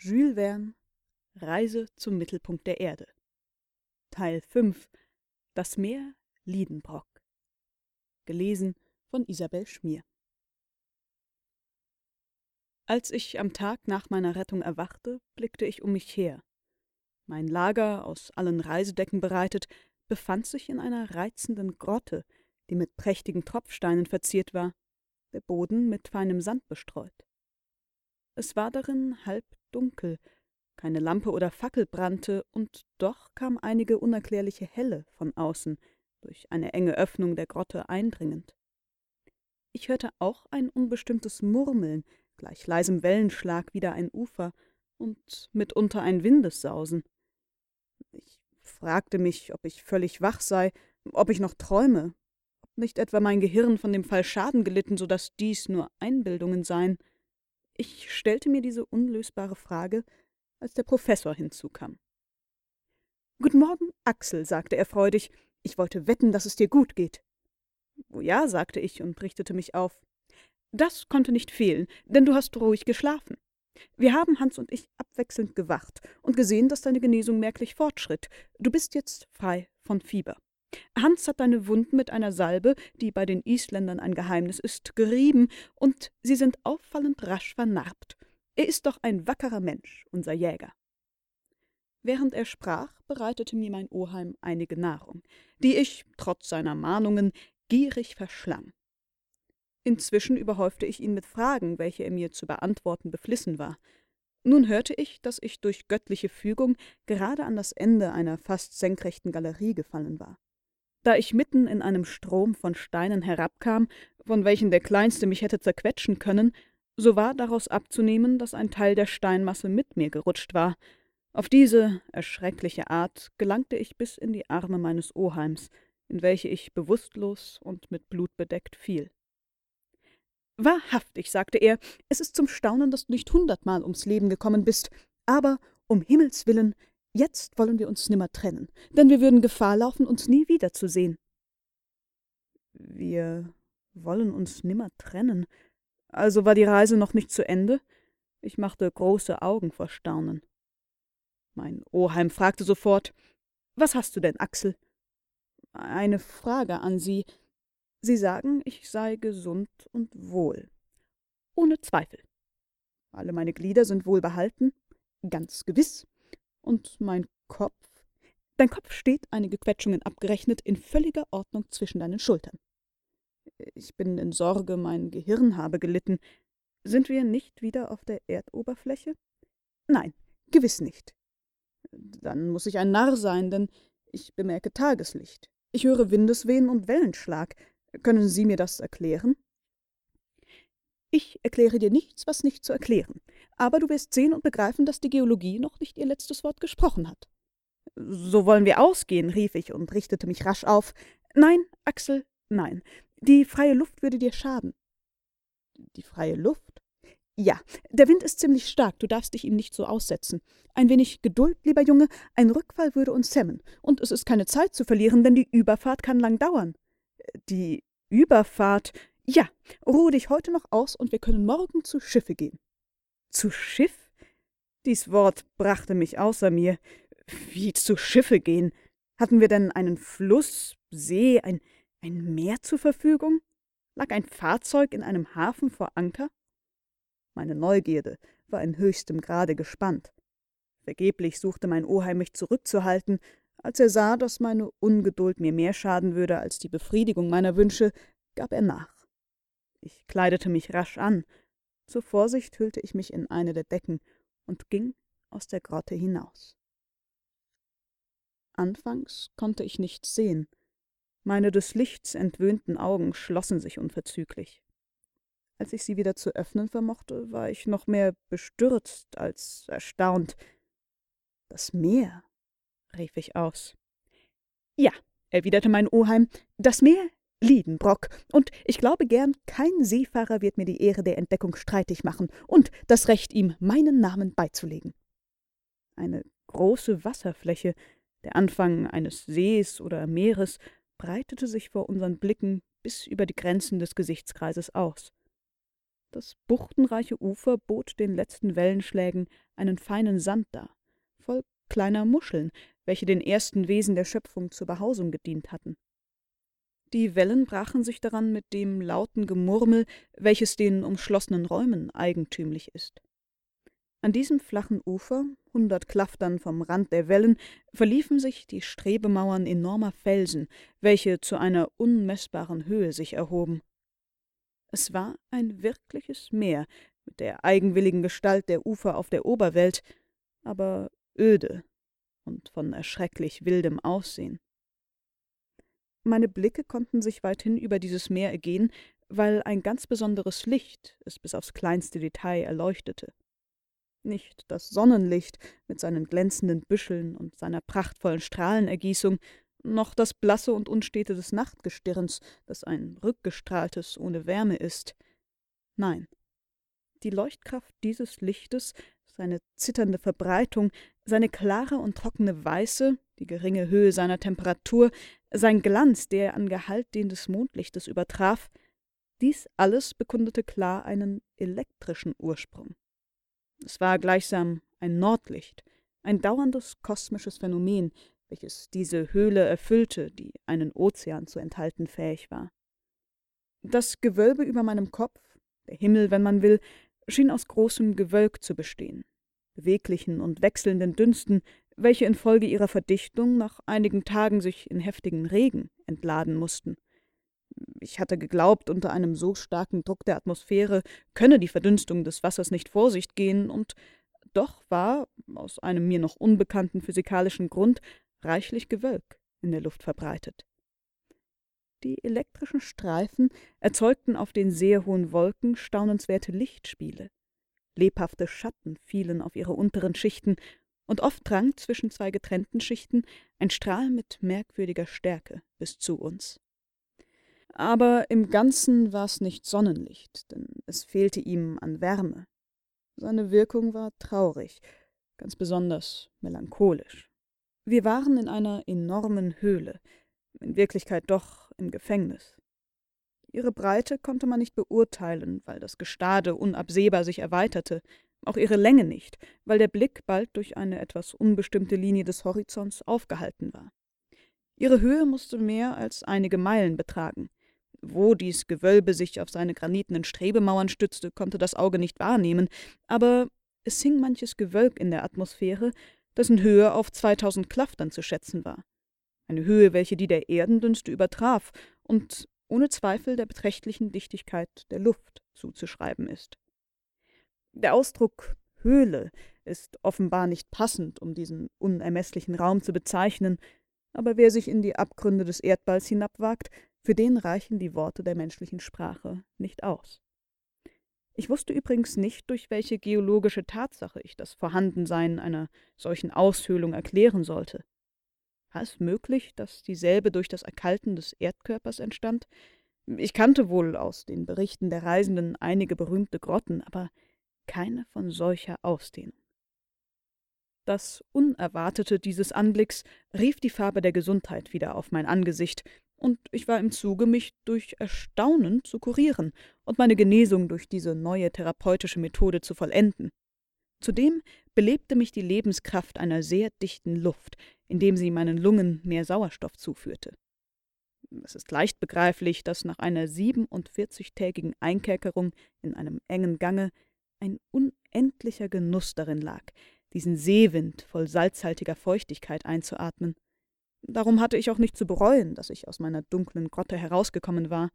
Jules Verne Reise zum Mittelpunkt der Erde Teil 5 Das Meer Liedenbrock Gelesen von Isabel Schmier Als ich am Tag nach meiner Rettung erwachte, blickte ich um mich her. Mein Lager, aus allen Reisedecken bereitet, befand sich in einer reizenden Grotte, die mit prächtigen Tropfsteinen verziert war, der Boden mit feinem Sand bestreut. Es war darin halb dunkel, keine Lampe oder Fackel brannte, und doch kam einige unerklärliche Helle von außen, durch eine enge Öffnung der Grotte eindringend. Ich hörte auch ein unbestimmtes Murmeln, gleich leisem Wellenschlag wider ein Ufer und mitunter ein Windessausen. Ich fragte mich, ob ich völlig wach sei, ob ich noch träume, ob nicht etwa mein Gehirn von dem Fall Schaden gelitten, so dass dies nur Einbildungen seien. Ich stellte mir diese unlösbare Frage, als der Professor hinzukam. Guten Morgen, Axel, sagte er freudig. Ich wollte wetten, dass es dir gut geht. Oh ja, sagte ich und richtete mich auf. Das konnte nicht fehlen, denn du hast ruhig geschlafen. Wir haben, Hans und ich, abwechselnd gewacht und gesehen, dass deine Genesung merklich fortschritt. Du bist jetzt frei von Fieber. Hans hat deine Wunden mit einer Salbe, die bei den Isländern ein Geheimnis ist, gerieben, und sie sind auffallend rasch vernarbt. Er ist doch ein wackerer Mensch, unser Jäger. Während er sprach, bereitete mir mein Oheim einige Nahrung, die ich, trotz seiner Mahnungen, gierig verschlang. Inzwischen überhäufte ich ihn mit Fragen, welche er mir zu beantworten beflissen war. Nun hörte ich, dass ich durch göttliche Fügung gerade an das Ende einer fast senkrechten Galerie gefallen war. Da ich mitten in einem Strom von Steinen herabkam, von welchen der kleinste mich hätte zerquetschen können, so war daraus abzunehmen, dass ein Teil der Steinmasse mit mir gerutscht war. Auf diese erschreckliche Art gelangte ich bis in die Arme meines Oheims, in welche ich bewußtlos und mit Blut bedeckt fiel. Wahrhaftig, sagte er, es ist zum Staunen, dass du nicht hundertmal ums Leben gekommen bist, aber um Himmels willen, Jetzt wollen wir uns nimmer trennen, denn wir würden Gefahr laufen, uns nie wiederzusehen. Wir wollen uns nimmer trennen. Also war die Reise noch nicht zu Ende? Ich machte große Augen vor Staunen. Mein Oheim fragte sofort Was hast du denn, Axel? Eine Frage an Sie. Sie sagen, ich sei gesund und wohl. Ohne Zweifel. Alle meine Glieder sind wohlbehalten? Ganz gewiss und mein Kopf. Dein Kopf steht, einige Quetschungen abgerechnet, in völliger Ordnung zwischen deinen Schultern. Ich bin in Sorge, mein Gehirn habe gelitten. Sind wir nicht wieder auf der Erdoberfläche? Nein, gewiss nicht. Dann muss ich ein Narr sein, denn ich bemerke Tageslicht. Ich höre Windeswehen und Wellenschlag. Können Sie mir das erklären? Ich erkläre dir nichts, was nicht zu erklären aber du wirst sehen und begreifen, dass die Geologie noch nicht ihr letztes Wort gesprochen hat. So wollen wir ausgehen, rief ich und richtete mich rasch auf. Nein, Axel, nein. Die freie Luft würde dir schaden. Die freie Luft? Ja, der Wind ist ziemlich stark, du darfst dich ihm nicht so aussetzen. Ein wenig Geduld, lieber Junge, ein Rückfall würde uns hemmen. Und es ist keine Zeit zu verlieren, denn die Überfahrt kann lang dauern. Die Überfahrt? Ja, ruhe dich heute noch aus und wir können morgen zu Schiffe gehen. Zu Schiff? Dies Wort brachte mich außer mir. Wie zu Schiffe gehen? Hatten wir denn einen Fluss, See, ein, ein Meer zur Verfügung? Lag ein Fahrzeug in einem Hafen vor Anker? Meine Neugierde war in höchstem Grade gespannt. Vergeblich suchte mein Oheim mich zurückzuhalten, als er sah, dass meine Ungeduld mir mehr schaden würde als die Befriedigung meiner Wünsche, gab er nach. Ich kleidete mich rasch an zur Vorsicht hüllte ich mich in eine der Decken und ging aus der Grotte hinaus. Anfangs konnte ich nichts sehen. Meine des Lichts entwöhnten Augen schlossen sich unverzüglich. Als ich sie wieder zu öffnen vermochte, war ich noch mehr bestürzt als erstaunt. Das Meer, rief ich aus. Ja, erwiderte mein Oheim, das Meer Liedenbrock, und ich glaube gern, kein Seefahrer wird mir die Ehre der Entdeckung streitig machen und das Recht, ihm meinen Namen beizulegen. Eine große Wasserfläche, der Anfang eines Sees oder Meeres, breitete sich vor unseren Blicken bis über die Grenzen des Gesichtskreises aus. Das buchtenreiche Ufer bot den letzten Wellenschlägen einen feinen Sand dar, voll kleiner Muscheln, welche den ersten Wesen der Schöpfung zur Behausung gedient hatten. Die Wellen brachen sich daran mit dem lauten Gemurmel, welches den umschlossenen Räumen eigentümlich ist. An diesem flachen Ufer, hundert Klaftern vom Rand der Wellen, verliefen sich die Strebemauern enormer Felsen, welche zu einer unmessbaren Höhe sich erhoben. Es war ein wirkliches Meer mit der eigenwilligen Gestalt der Ufer auf der Oberwelt, aber öde und von erschrecklich wildem Aussehen. Meine Blicke konnten sich weithin über dieses Meer ergehen, weil ein ganz besonderes Licht es bis aufs kleinste Detail erleuchtete. Nicht das Sonnenlicht mit seinen glänzenden Büscheln und seiner prachtvollen Strahlenergießung, noch das blasse und unstete des Nachtgestirns, das ein rückgestrahltes ohne Wärme ist. Nein, die Leuchtkraft dieses Lichtes, seine zitternde Verbreitung, seine klare und trockene Weiße, die geringe Höhe seiner Temperatur, sein Glanz, der an Gehalt den des Mondlichtes übertraf, dies alles bekundete klar einen elektrischen Ursprung. Es war gleichsam ein Nordlicht, ein dauerndes kosmisches Phänomen, welches diese Höhle erfüllte, die einen Ozean zu enthalten fähig war. Das Gewölbe über meinem Kopf, der Himmel, wenn man will, schien aus großem Gewölk zu bestehen, beweglichen und wechselnden Dünsten, welche infolge ihrer Verdichtung nach einigen Tagen sich in heftigen Regen entladen mussten. Ich hatte geglaubt, unter einem so starken Druck der Atmosphäre könne die Verdünstung des Wassers nicht vor sich gehen, und doch war, aus einem mir noch unbekannten physikalischen Grund, reichlich Gewölk in der Luft verbreitet. Die elektrischen Streifen erzeugten auf den sehr hohen Wolken staunenswerte Lichtspiele. Lebhafte Schatten fielen auf ihre unteren Schichten, und oft drang zwischen zwei getrennten Schichten ein Strahl mit merkwürdiger Stärke bis zu uns. Aber im Ganzen war es nicht Sonnenlicht, denn es fehlte ihm an Wärme. Seine Wirkung war traurig, ganz besonders melancholisch. Wir waren in einer enormen Höhle, in Wirklichkeit doch im Gefängnis. Ihre Breite konnte man nicht beurteilen, weil das Gestade unabsehbar sich erweiterte, auch ihre Länge nicht, weil der Blick bald durch eine etwas unbestimmte Linie des Horizonts aufgehalten war. Ihre Höhe musste mehr als einige Meilen betragen. Wo dies Gewölbe sich auf seine granitenen Strebemauern stützte, konnte das Auge nicht wahrnehmen, aber es hing manches Gewölk in der Atmosphäre, dessen Höhe auf 2000 Klaftern zu schätzen war. Eine Höhe, welche die der Erdendünste übertraf und ohne Zweifel der beträchtlichen Dichtigkeit der Luft zuzuschreiben ist. Der Ausdruck Höhle ist offenbar nicht passend, um diesen unermesslichen Raum zu bezeichnen, aber wer sich in die Abgründe des Erdballs hinabwagt, für den reichen die Worte der menschlichen Sprache nicht aus. Ich wusste übrigens nicht, durch welche geologische Tatsache ich das Vorhandensein einer solchen Aushöhlung erklären sollte. War es möglich, dass dieselbe durch das Erkalten des Erdkörpers entstand? Ich kannte wohl aus den Berichten der Reisenden einige berühmte Grotten, aber keine von solcher Ausdehnung. Das Unerwartete dieses Anblicks rief die Farbe der Gesundheit wieder auf mein Angesicht, und ich war im Zuge, mich durch Erstaunen zu kurieren und meine Genesung durch diese neue therapeutische Methode zu vollenden. Zudem belebte mich die Lebenskraft einer sehr dichten Luft, indem sie meinen Lungen mehr Sauerstoff zuführte. Es ist leicht begreiflich, dass nach einer 47-tägigen Einkerkerung in einem engen Gange ein unendlicher Genuss darin lag, diesen Seewind voll salzhaltiger Feuchtigkeit einzuatmen. Darum hatte ich auch nicht zu bereuen, dass ich aus meiner dunklen Grotte herausgekommen war.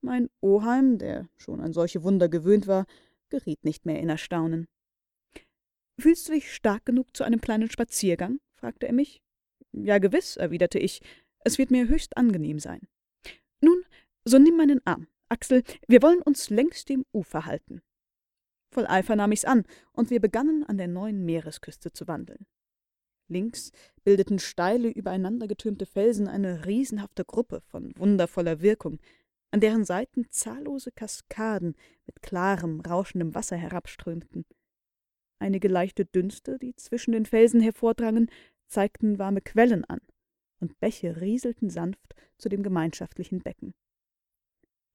Mein Oheim, der schon an solche Wunder gewöhnt war, geriet nicht mehr in Erstaunen. Fühlst du dich stark genug zu einem kleinen Spaziergang? fragte er mich. Ja, gewiss, erwiderte ich. Es wird mir höchst angenehm sein. Nun, so nimm meinen Arm. Axel, wir wollen uns längs dem Ufer halten. Voll Eifer nahm ich's an, und wir begannen an der neuen Meeresküste zu wandeln. Links bildeten steile, übereinandergetürmte Felsen eine riesenhafte Gruppe von wundervoller Wirkung, an deren Seiten zahllose Kaskaden mit klarem, rauschendem Wasser herabströmten. Einige leichte Dünste, die zwischen den Felsen hervordrangen, zeigten warme Quellen an, und Bäche rieselten sanft zu dem gemeinschaftlichen Becken.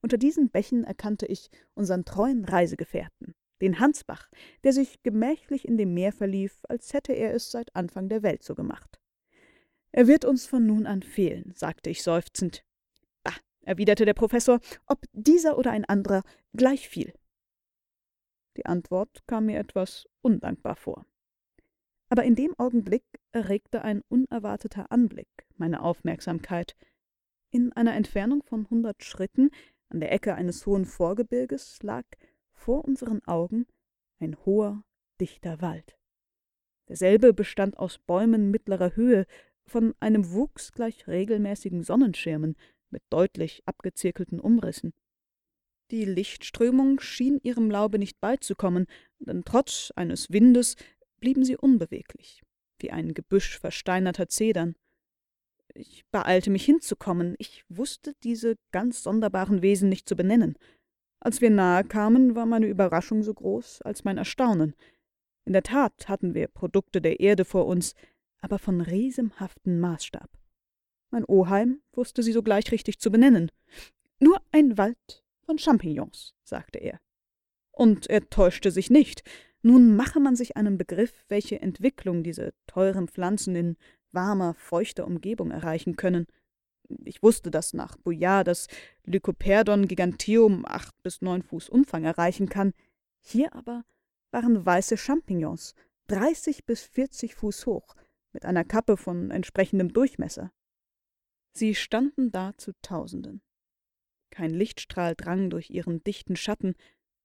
Unter diesen Bächen erkannte ich unseren treuen Reisegefährten, den Hansbach, der sich gemächlich in dem Meer verlief, als hätte er es seit Anfang der Welt so gemacht. Er wird uns von nun an fehlen, sagte ich seufzend. Bah, erwiderte der Professor, ob dieser oder ein anderer gleich viel. Die Antwort kam mir etwas undankbar vor. Aber in dem Augenblick erregte ein unerwarteter Anblick meine Aufmerksamkeit. In einer Entfernung von hundert Schritten, an der Ecke eines hohen Vorgebirges, lag vor unseren Augen ein hoher, dichter Wald. Derselbe bestand aus Bäumen mittlerer Höhe, von einem Wuchs gleich regelmäßigen Sonnenschirmen mit deutlich abgezirkelten Umrissen. Die Lichtströmung schien ihrem Laube nicht beizukommen, denn trotz eines Windes blieben sie unbeweglich, wie ein Gebüsch versteinerter Zedern. Ich beeilte mich hinzukommen, ich wusste diese ganz sonderbaren Wesen nicht zu benennen. Als wir nahe kamen, war meine Überraschung so groß als mein Erstaunen. In der Tat hatten wir Produkte der Erde vor uns, aber von riesenhaftem Maßstab. Mein Oheim wusste sie sogleich richtig zu benennen. Nur ein Wald von Champignons, sagte er. Und er täuschte sich nicht. Nun mache man sich einen Begriff, welche Entwicklung diese teuren Pflanzen in warmer, feuchter Umgebung erreichen können. Ich wusste, dass nach Bouillard das Lycoperdon giganteum acht bis neun Fuß Umfang erreichen kann. Hier aber waren weiße Champignons, dreißig bis vierzig Fuß hoch, mit einer Kappe von entsprechendem Durchmesser. Sie standen da zu Tausenden. Kein Lichtstrahl drang durch ihren dichten Schatten,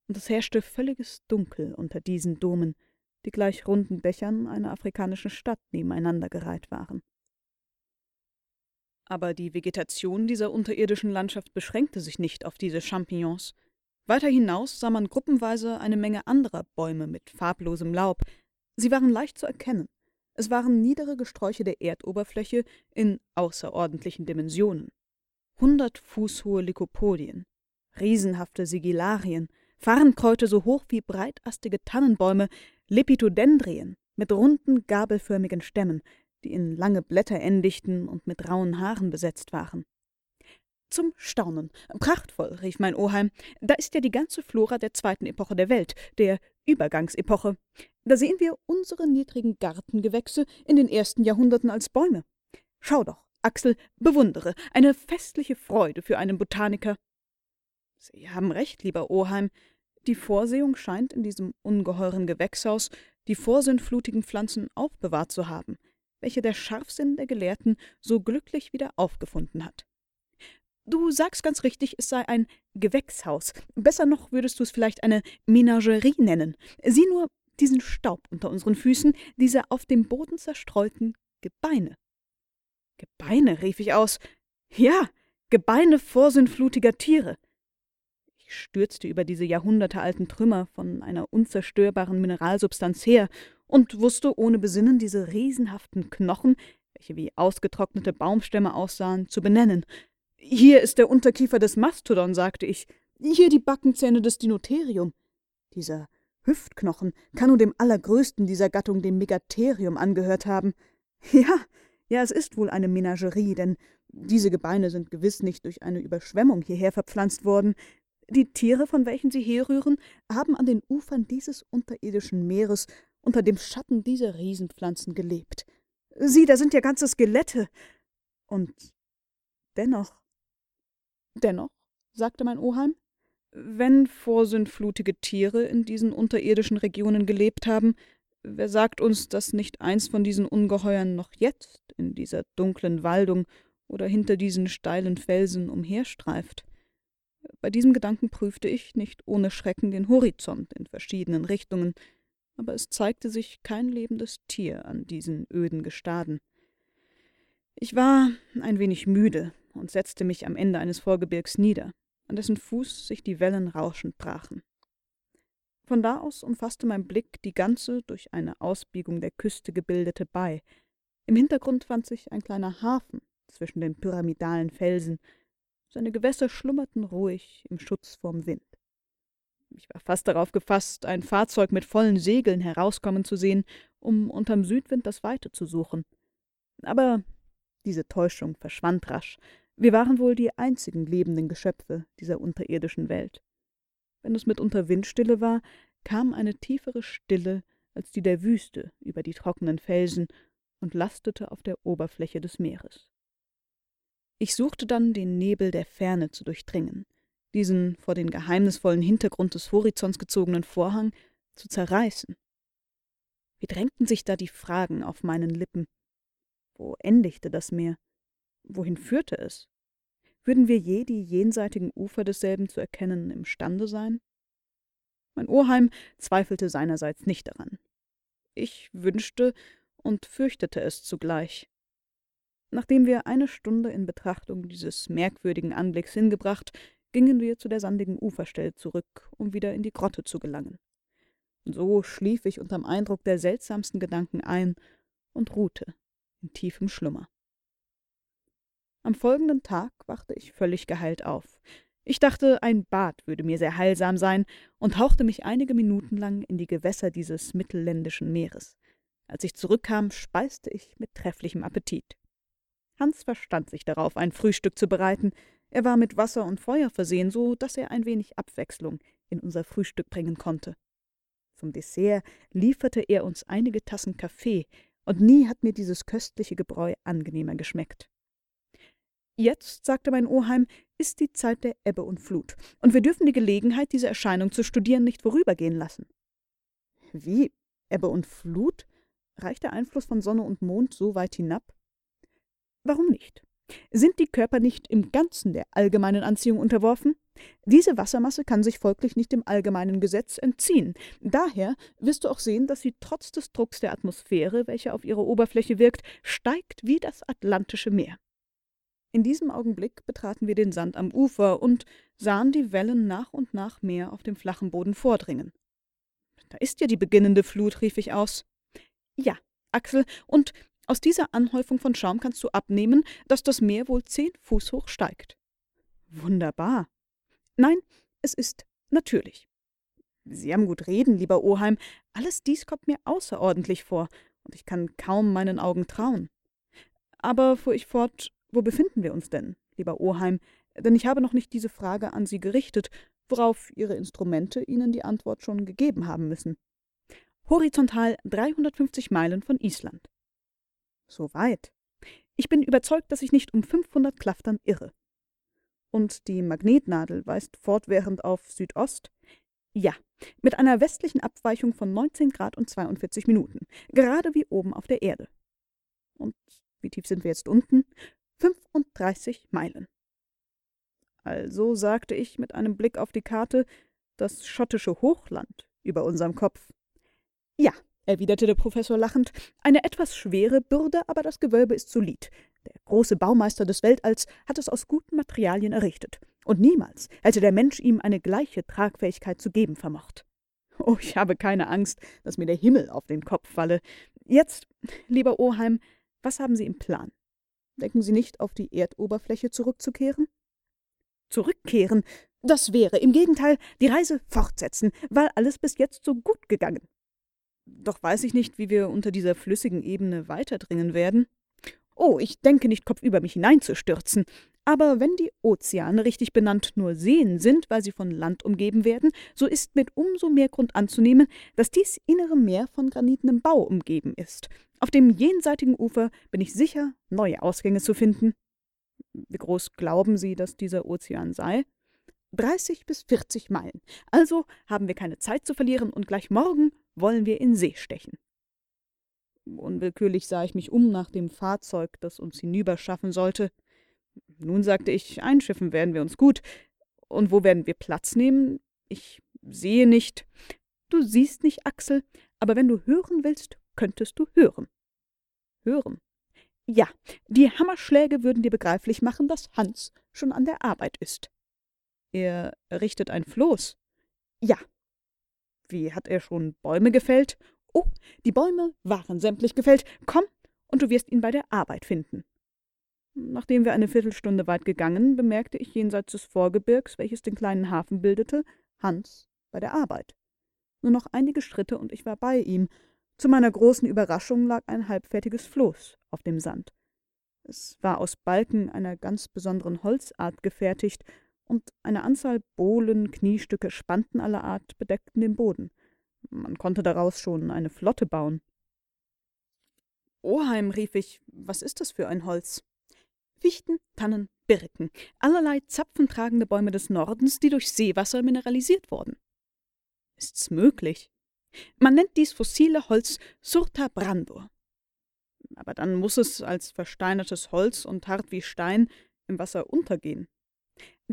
und es herrschte völliges Dunkel unter diesen Domen, die gleich runden Bechern einer afrikanischen Stadt nebeneinander gereiht waren. Aber die Vegetation dieser unterirdischen Landschaft beschränkte sich nicht auf diese Champignons. Weiter hinaus sah man gruppenweise eine Menge anderer Bäume mit farblosem Laub. Sie waren leicht zu erkennen. Es waren niedere Gesträuche der Erdoberfläche in außerordentlichen Dimensionen. Hundert Fuß hohe Lycopodien, riesenhafte Sigillarien, Farrenkräuter so hoch wie breitastige Tannenbäume, Lepidodendrien mit runden, gabelförmigen Stämmen, die in lange Blätter endigten und mit rauen Haaren besetzt waren. Zum Staunen. Prachtvoll, rief mein Oheim. Da ist ja die ganze Flora der zweiten Epoche der Welt, der Übergangsepoche. Da sehen wir unsere niedrigen Gartengewächse in den ersten Jahrhunderten als Bäume. Schau doch, Axel, bewundere, eine festliche Freude für einen Botaniker. Sie haben recht, lieber Oheim. Die Vorsehung scheint in diesem ungeheuren Gewächshaus die vorsintflutigen Pflanzen aufbewahrt zu haben, welche der Scharfsinn der Gelehrten so glücklich wieder aufgefunden hat. Du sagst ganz richtig, es sei ein Gewächshaus. Besser noch würdest du es vielleicht eine Menagerie nennen. Sieh nur diesen Staub unter unseren Füßen, diese auf dem Boden zerstreuten Gebeine. Gebeine, rief ich aus. Ja, Gebeine vorsinnflutiger Tiere. Ich stürzte über diese jahrhundertealten Trümmer von einer unzerstörbaren Mineralsubstanz her und wusste ohne Besinnen diese riesenhaften Knochen, welche wie ausgetrocknete Baumstämme aussahen, zu benennen. Hier ist der Unterkiefer des Mastodon, sagte ich. Hier die Backenzähne des Dinotherium. Dieser Hüftknochen kann nur dem allergrößten dieser Gattung, dem Megatherium, angehört haben. Ja, ja, es ist wohl eine Menagerie, denn diese Gebeine sind gewiss nicht durch eine Überschwemmung hierher verpflanzt worden. Die Tiere, von welchen sie herrühren, haben an den Ufern dieses unterirdischen Meeres unter dem Schatten dieser Riesenpflanzen gelebt. Sieh, da sind ja ganze Skelette. Und dennoch. Dennoch, sagte mein Oheim, wenn vorsintflutige Tiere in diesen unterirdischen Regionen gelebt haben, Wer sagt uns, dass nicht eins von diesen Ungeheuern noch jetzt in dieser dunklen Waldung oder hinter diesen steilen Felsen umherstreift? Bei diesem Gedanken prüfte ich nicht ohne Schrecken den Horizont in verschiedenen Richtungen, aber es zeigte sich kein lebendes Tier an diesen öden Gestaden. Ich war ein wenig müde und setzte mich am Ende eines Vorgebirgs nieder, an dessen Fuß sich die Wellen rauschend brachen. Von da aus umfasste mein Blick die ganze durch eine Ausbiegung der Küste gebildete Bai. Im Hintergrund fand sich ein kleiner Hafen zwischen den pyramidalen Felsen. Seine Gewässer schlummerten ruhig im Schutz vorm Wind. Ich war fast darauf gefasst, ein Fahrzeug mit vollen Segeln herauskommen zu sehen, um unterm Südwind das Weite zu suchen. Aber diese Täuschung verschwand rasch, Wir waren wohl die einzigen lebenden Geschöpfe dieser unterirdischen Welt. Wenn es mitunter Windstille war, kam eine tiefere Stille als die der Wüste über die trockenen Felsen und lastete auf der Oberfläche des Meeres. Ich suchte dann, den Nebel der Ferne zu durchdringen, diesen vor den geheimnisvollen Hintergrund des Horizonts gezogenen Vorhang zu zerreißen. Wie drängten sich da die Fragen auf meinen Lippen? Wo endigte das Meer? Wohin führte es? Würden wir je die jenseitigen Ufer desselben zu erkennen imstande sein? Mein Oheim zweifelte seinerseits nicht daran. Ich wünschte und fürchtete es zugleich. Nachdem wir eine Stunde in Betrachtung dieses merkwürdigen Anblicks hingebracht, gingen wir zu der sandigen Uferstelle zurück, um wieder in die Grotte zu gelangen. So schlief ich unterm Eindruck der seltsamsten Gedanken ein und ruhte in tiefem Schlummer. Am folgenden Tag wachte ich völlig geheilt auf. Ich dachte, ein Bad würde mir sehr heilsam sein und hauchte mich einige Minuten lang in die Gewässer dieses mittelländischen Meeres. Als ich zurückkam, speiste ich mit trefflichem Appetit. Hans verstand sich darauf, ein Frühstück zu bereiten. Er war mit Wasser und Feuer versehen, so dass er ein wenig Abwechslung in unser Frühstück bringen konnte. Zum Dessert lieferte er uns einige Tassen Kaffee, und nie hat mir dieses köstliche Gebräu angenehmer geschmeckt. Jetzt, sagte mein Oheim, ist die Zeit der Ebbe und Flut, und wir dürfen die Gelegenheit, diese Erscheinung zu studieren, nicht vorübergehen lassen. Wie? Ebbe und Flut? Reicht der Einfluss von Sonne und Mond so weit hinab? Warum nicht? Sind die Körper nicht im Ganzen der allgemeinen Anziehung unterworfen? Diese Wassermasse kann sich folglich nicht dem allgemeinen Gesetz entziehen. Daher wirst du auch sehen, dass sie trotz des Drucks der Atmosphäre, welcher auf ihre Oberfläche wirkt, steigt wie das Atlantische Meer. In diesem Augenblick betraten wir den Sand am Ufer und sahen die Wellen nach und nach mehr auf dem flachen Boden vordringen. Da ist ja die beginnende Flut, rief ich aus. Ja, Axel, und aus dieser Anhäufung von Schaum kannst du abnehmen, dass das Meer wohl zehn Fuß hoch steigt. Wunderbar. Nein, es ist natürlich. Sie haben gut reden, lieber Oheim. Alles dies kommt mir außerordentlich vor, und ich kann kaum meinen Augen trauen. Aber, fuhr ich fort, wo befinden wir uns denn, lieber Oheim? Denn ich habe noch nicht diese Frage an Sie gerichtet, worauf Ihre Instrumente Ihnen die Antwort schon gegeben haben müssen. Horizontal 350 Meilen von Island. So weit. Ich bin überzeugt, dass ich nicht um 500 Klaftern irre. Und die Magnetnadel weist fortwährend auf Südost? Ja, mit einer westlichen Abweichung von 19 Grad und 42 Minuten, gerade wie oben auf der Erde. Und wie tief sind wir jetzt unten? 35 Meilen. Also, sagte ich mit einem Blick auf die Karte, das schottische Hochland über unserem Kopf. Ja, erwiderte der Professor lachend, eine etwas schwere Bürde, aber das Gewölbe ist solid. Der große Baumeister des Weltalls hat es aus guten Materialien errichtet, und niemals hätte der Mensch ihm eine gleiche Tragfähigkeit zu geben vermocht. Oh, ich habe keine Angst, dass mir der Himmel auf den Kopf falle. Jetzt, lieber Oheim, was haben Sie im Plan? Denken Sie nicht, auf die Erdoberfläche zurückzukehren? Zurückkehren? Das wäre im Gegenteil die Reise fortsetzen, weil alles bis jetzt so gut gegangen. Doch weiß ich nicht, wie wir unter dieser flüssigen Ebene weiterdringen werden. Oh, ich denke nicht kopfüber mich hineinzustürzen. Aber wenn die Ozeane richtig benannt nur Seen sind, weil sie von Land umgeben werden, so ist mit umso mehr Grund anzunehmen, dass dies innere Meer von granitenem Bau umgeben ist. Auf dem jenseitigen Ufer bin ich sicher, neue Ausgänge zu finden. Wie groß glauben Sie, dass dieser Ozean sei? 30 bis 40 Meilen. Also haben wir keine Zeit zu verlieren und gleich morgen wollen wir in See stechen. Unwillkürlich sah ich mich um nach dem Fahrzeug, das uns hinüberschaffen sollte. Nun sagte ich, einschiffen werden wir uns gut. Und wo werden wir Platz nehmen? Ich sehe nicht. Du siehst nicht, Axel, aber wenn du hören willst, könntest du hören. Hören? Ja, die Hammerschläge würden dir begreiflich machen, dass Hans schon an der Arbeit ist. Er errichtet ein Floß. Ja. Wie hat er schon Bäume gefällt? Oh, die Bäume waren sämtlich gefällt. Komm, und du wirst ihn bei der Arbeit finden. Nachdem wir eine Viertelstunde weit gegangen, bemerkte ich jenseits des Vorgebirgs, welches den kleinen Hafen bildete, Hans bei der Arbeit. Nur noch einige Schritte und ich war bei ihm. Zu meiner großen Überraschung lag ein halbfertiges Floß auf dem Sand. Es war aus Balken einer ganz besonderen Holzart gefertigt, und eine Anzahl Bohlen, Kniestücke, Spanten aller Art bedeckten den Boden. Man konnte daraus schon eine Flotte bauen. Oheim, rief ich, was ist das für ein Holz? Fichten, Tannen, Birken, allerlei zapfentragende Bäume des Nordens, die durch Seewasser mineralisiert wurden. Ist's möglich? Man nennt dies fossile Holz Surta brandur. Aber dann muss es als versteinertes Holz und hart wie Stein im Wasser untergehen.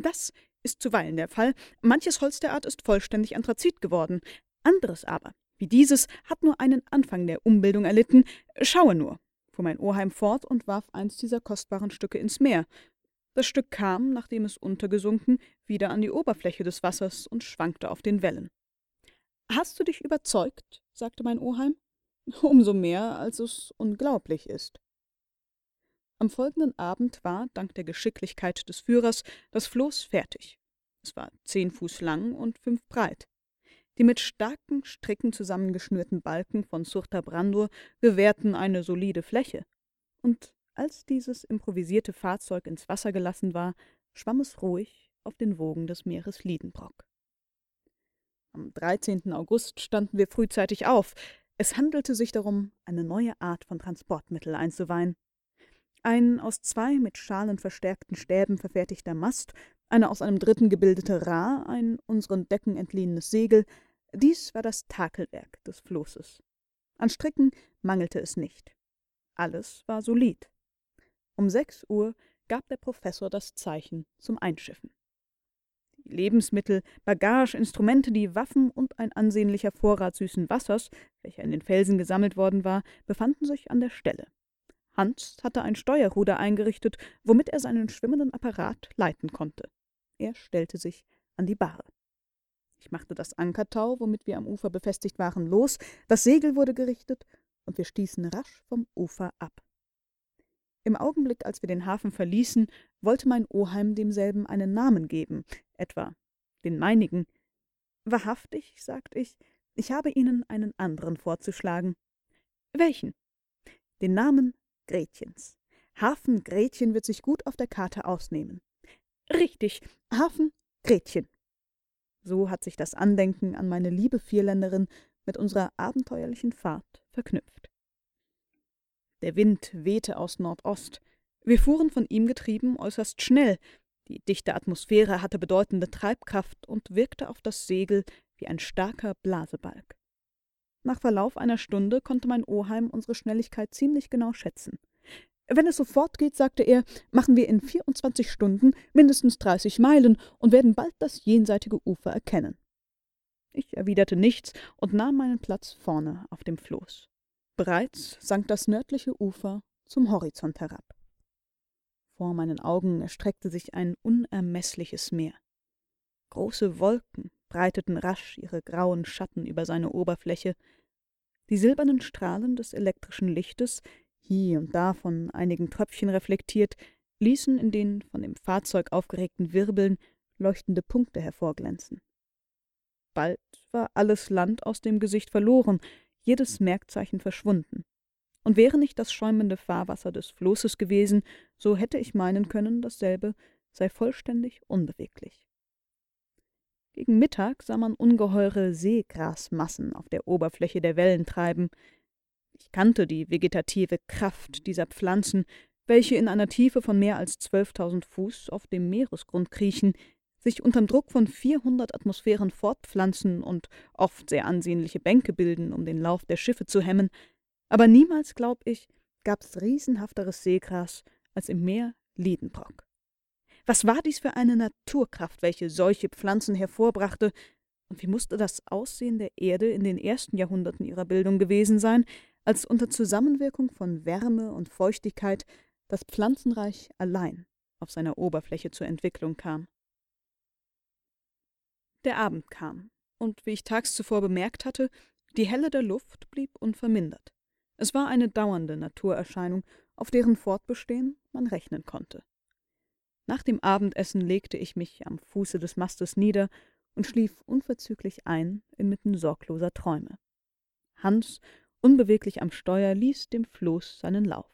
Das ist zuweilen der Fall. Manches Holz der Art ist vollständig Anthrazit geworden. Anderes aber, wie dieses, hat nur einen Anfang der Umbildung erlitten. Schaue nur, fuhr mein Oheim fort und warf eins dieser kostbaren Stücke ins Meer. Das Stück kam, nachdem es untergesunken, wieder an die Oberfläche des Wassers und schwankte auf den Wellen. Hast du dich überzeugt? sagte mein Oheim. Umso mehr, als es unglaublich ist. Am folgenden Abend war, dank der Geschicklichkeit des Führers, das Floß fertig. Es war zehn Fuß lang und fünf breit. Die mit starken Stricken zusammengeschnürten Balken von Surta Brandur gewährten eine solide Fläche. Und als dieses improvisierte Fahrzeug ins Wasser gelassen war, schwamm es ruhig auf den Wogen des Meeres Liedenbrock. Am 13. August standen wir frühzeitig auf. Es handelte sich darum, eine neue Art von Transportmittel einzuweihen. Ein aus zwei mit Schalen verstärkten Stäben verfertigter Mast, eine aus einem dritten gebildete Ra, ein unseren Decken entliehenes Segel, dies war das Takelwerk des Flosses. An Stricken mangelte es nicht. Alles war solid. Um sechs Uhr gab der Professor das Zeichen zum Einschiffen. Die Lebensmittel, Bagage, Instrumente, die Waffen und ein ansehnlicher Vorrat süßen Wassers, welcher in den Felsen gesammelt worden war, befanden sich an der Stelle. Hans hatte ein Steuerruder eingerichtet, womit er seinen schwimmenden Apparat leiten konnte. Er stellte sich an die Bahre. Ich machte das Ankertau, womit wir am Ufer befestigt waren, los, das Segel wurde gerichtet, und wir stießen rasch vom Ufer ab. Im Augenblick, als wir den Hafen verließen, wollte mein Oheim demselben einen Namen geben, etwa den meinigen. Wahrhaftig, sagt ich, ich habe Ihnen einen anderen vorzuschlagen. Welchen? Den Namen Gretchens. Hafen Gretchen wird sich gut auf der Karte ausnehmen. Richtig, Hafen Gretchen. So hat sich das Andenken an meine liebe Vierländerin mit unserer abenteuerlichen Fahrt verknüpft. Der Wind wehte aus Nordost. Wir fuhren von ihm getrieben äußerst schnell. Die dichte Atmosphäre hatte bedeutende Treibkraft und wirkte auf das Segel wie ein starker Blasebalg. Nach Verlauf einer Stunde konnte mein Oheim unsere Schnelligkeit ziemlich genau schätzen. Wenn es so fortgeht, sagte er, machen wir in 24 Stunden mindestens 30 Meilen und werden bald das jenseitige Ufer erkennen. Ich erwiderte nichts und nahm meinen Platz vorne auf dem Floß. Bereits sank das nördliche Ufer zum Horizont herab. Vor meinen Augen erstreckte sich ein unermeßliches Meer. Große Wolken breiteten rasch ihre grauen Schatten über seine Oberfläche. Die silbernen Strahlen des elektrischen Lichtes, hie und da von einigen Tröpfchen reflektiert, ließen in den von dem Fahrzeug aufgeregten Wirbeln leuchtende Punkte hervorglänzen. Bald war alles Land aus dem Gesicht verloren, jedes Merkzeichen verschwunden. Und wäre nicht das schäumende Fahrwasser des Flosses gewesen, so hätte ich meinen können, dasselbe sei vollständig unbeweglich. Gegen Mittag sah man ungeheure Seegrasmassen auf der Oberfläche der Wellen treiben. Ich kannte die vegetative Kraft dieser Pflanzen, welche in einer Tiefe von mehr als zwölftausend Fuß auf dem Meeresgrund kriechen, sich unterm Druck von vierhundert Atmosphären fortpflanzen und oft sehr ansehnliche Bänke bilden, um den Lauf der Schiffe zu hemmen, aber niemals, glaub ich, gab's riesenhafteres Seegras als im Meer Liedenbrock. Was war dies für eine Naturkraft, welche solche Pflanzen hervorbrachte, und wie musste das Aussehen der Erde in den ersten Jahrhunderten ihrer Bildung gewesen sein, als unter Zusammenwirkung von Wärme und Feuchtigkeit das Pflanzenreich allein auf seiner Oberfläche zur Entwicklung kam. Der Abend kam, und wie ich tags zuvor bemerkt hatte, die Helle der Luft blieb unvermindert. Es war eine dauernde Naturerscheinung, auf deren Fortbestehen man rechnen konnte. Nach dem Abendessen legte ich mich am Fuße des Mastes nieder und schlief unverzüglich ein inmitten sorgloser Träume. Hans, unbeweglich am Steuer, ließ dem Floß seinen Lauf.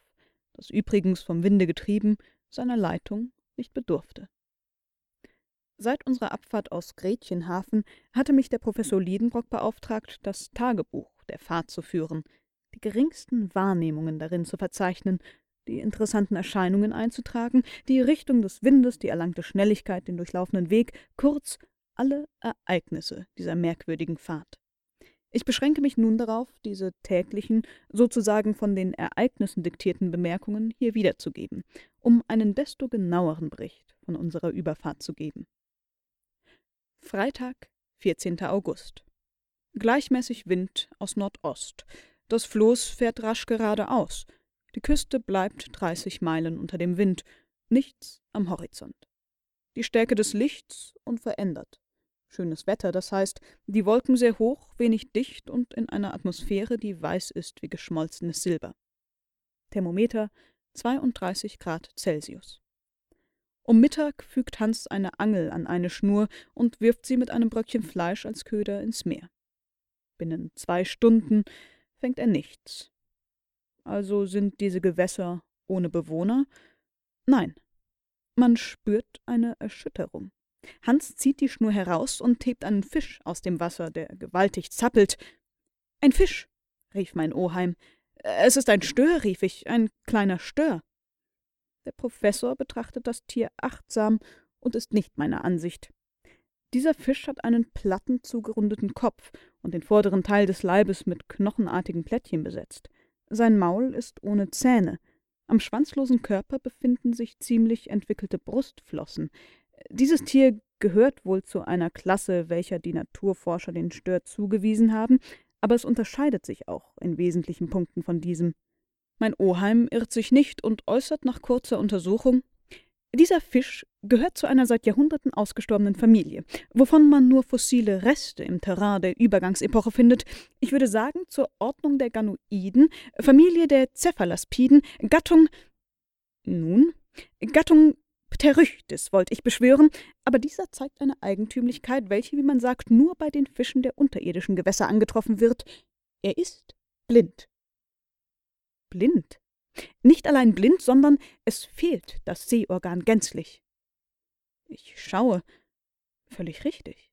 das übrigens vom Winde getrieben, seiner Leitung nicht bedurfte. Seit unserer Abfahrt aus Gretchenhafen hatte mich der Professor Liedenbrock beauftragt, das Tagebuch der Fahrt zu führen, die geringsten Wahrnehmungen darin zu verzeichnen, die interessanten Erscheinungen einzutragen, die Richtung des Windes, die erlangte Schnelligkeit, den durchlaufenden Weg, kurz alle Ereignisse dieser merkwürdigen Fahrt. Ich beschränke mich nun darauf, diese täglichen, sozusagen von den Ereignissen diktierten Bemerkungen hier wiederzugeben, um einen desto genaueren Bericht von unserer Überfahrt zu geben. Freitag, 14. August. Gleichmäßig Wind aus Nordost. Das Floß fährt rasch geradeaus. Die Küste bleibt 30 Meilen unter dem Wind. Nichts am Horizont. Die Stärke des Lichts unverändert. Schönes Wetter, das heißt, die Wolken sehr hoch, wenig dicht und in einer Atmosphäre, die weiß ist wie geschmolzenes Silber. Thermometer 32 Grad Celsius. Um Mittag fügt Hans eine Angel an eine Schnur und wirft sie mit einem Bröckchen Fleisch als Köder ins Meer. Binnen zwei Stunden fängt er nichts. Also sind diese Gewässer ohne Bewohner? Nein. Man spürt eine Erschütterung. Hans zieht die Schnur heraus und hebt einen Fisch aus dem Wasser, der gewaltig zappelt. Ein Fisch, rief mein Oheim. Es ist ein Stör, rief ich, ein kleiner Stör. Der Professor betrachtet das Tier achtsam und ist nicht meiner Ansicht. Dieser Fisch hat einen platten, zugerundeten Kopf und den vorderen Teil des Leibes mit knochenartigen Plättchen besetzt. Sein Maul ist ohne Zähne. Am schwanzlosen Körper befinden sich ziemlich entwickelte Brustflossen. Dieses Tier gehört wohl zu einer Klasse, welcher die Naturforscher den Stör zugewiesen haben, aber es unterscheidet sich auch in wesentlichen Punkten von diesem. Mein Oheim irrt sich nicht und äußert nach kurzer Untersuchung dieser Fisch gehört zu einer seit Jahrhunderten ausgestorbenen Familie, wovon man nur fossile Reste im Terrain der Übergangsepoche findet. Ich würde sagen, zur Ordnung der Ganoiden, Familie der Cephalaspiden, Gattung. Nun, Gattung Pterychtis wollte ich beschwören, aber dieser zeigt eine Eigentümlichkeit, welche, wie man sagt, nur bei den Fischen der unterirdischen Gewässer angetroffen wird. Er ist blind blind. Nicht allein blind, sondern es fehlt das Sehorgan gänzlich. Ich schaue. Völlig richtig.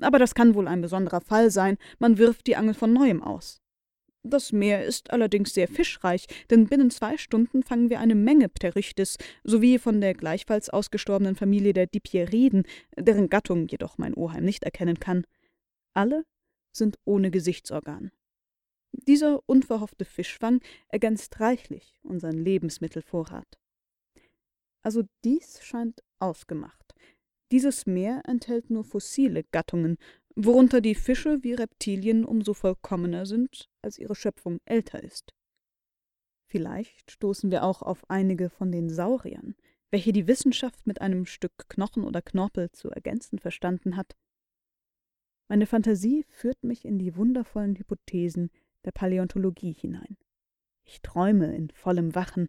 Aber das kann wohl ein besonderer Fall sein. Man wirft die Angel von neuem aus. Das Meer ist allerdings sehr fischreich, denn binnen zwei Stunden fangen wir eine Menge Pterichtis, sowie von der gleichfalls ausgestorbenen Familie der Dipieriden, deren Gattung jedoch mein Oheim nicht erkennen kann. Alle sind ohne Gesichtsorgan. Dieser unverhoffte Fischfang ergänzt reichlich unseren Lebensmittelvorrat. Also dies scheint ausgemacht. Dieses Meer enthält nur fossile Gattungen, worunter die Fische wie Reptilien umso vollkommener sind, als ihre Schöpfung älter ist. Vielleicht stoßen wir auch auf einige von den Sauriern, welche die Wissenschaft mit einem Stück Knochen oder Knorpel zu ergänzen verstanden hat. Meine Fantasie führt mich in die wundervollen Hypothesen, der Paläontologie hinein. Ich träume in vollem Wachen.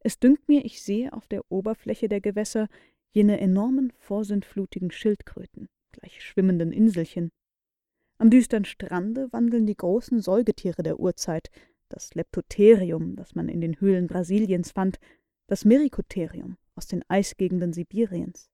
Es dünkt mir, ich sehe auf der Oberfläche der Gewässer jene enormen vorsintflutigen Schildkröten, gleich schwimmenden Inselchen. Am düstern Strande wandeln die großen Säugetiere der Urzeit, das Leptotherium, das man in den Höhlen Brasiliens fand, das Mericotherium aus den Eisgegenden Sibiriens.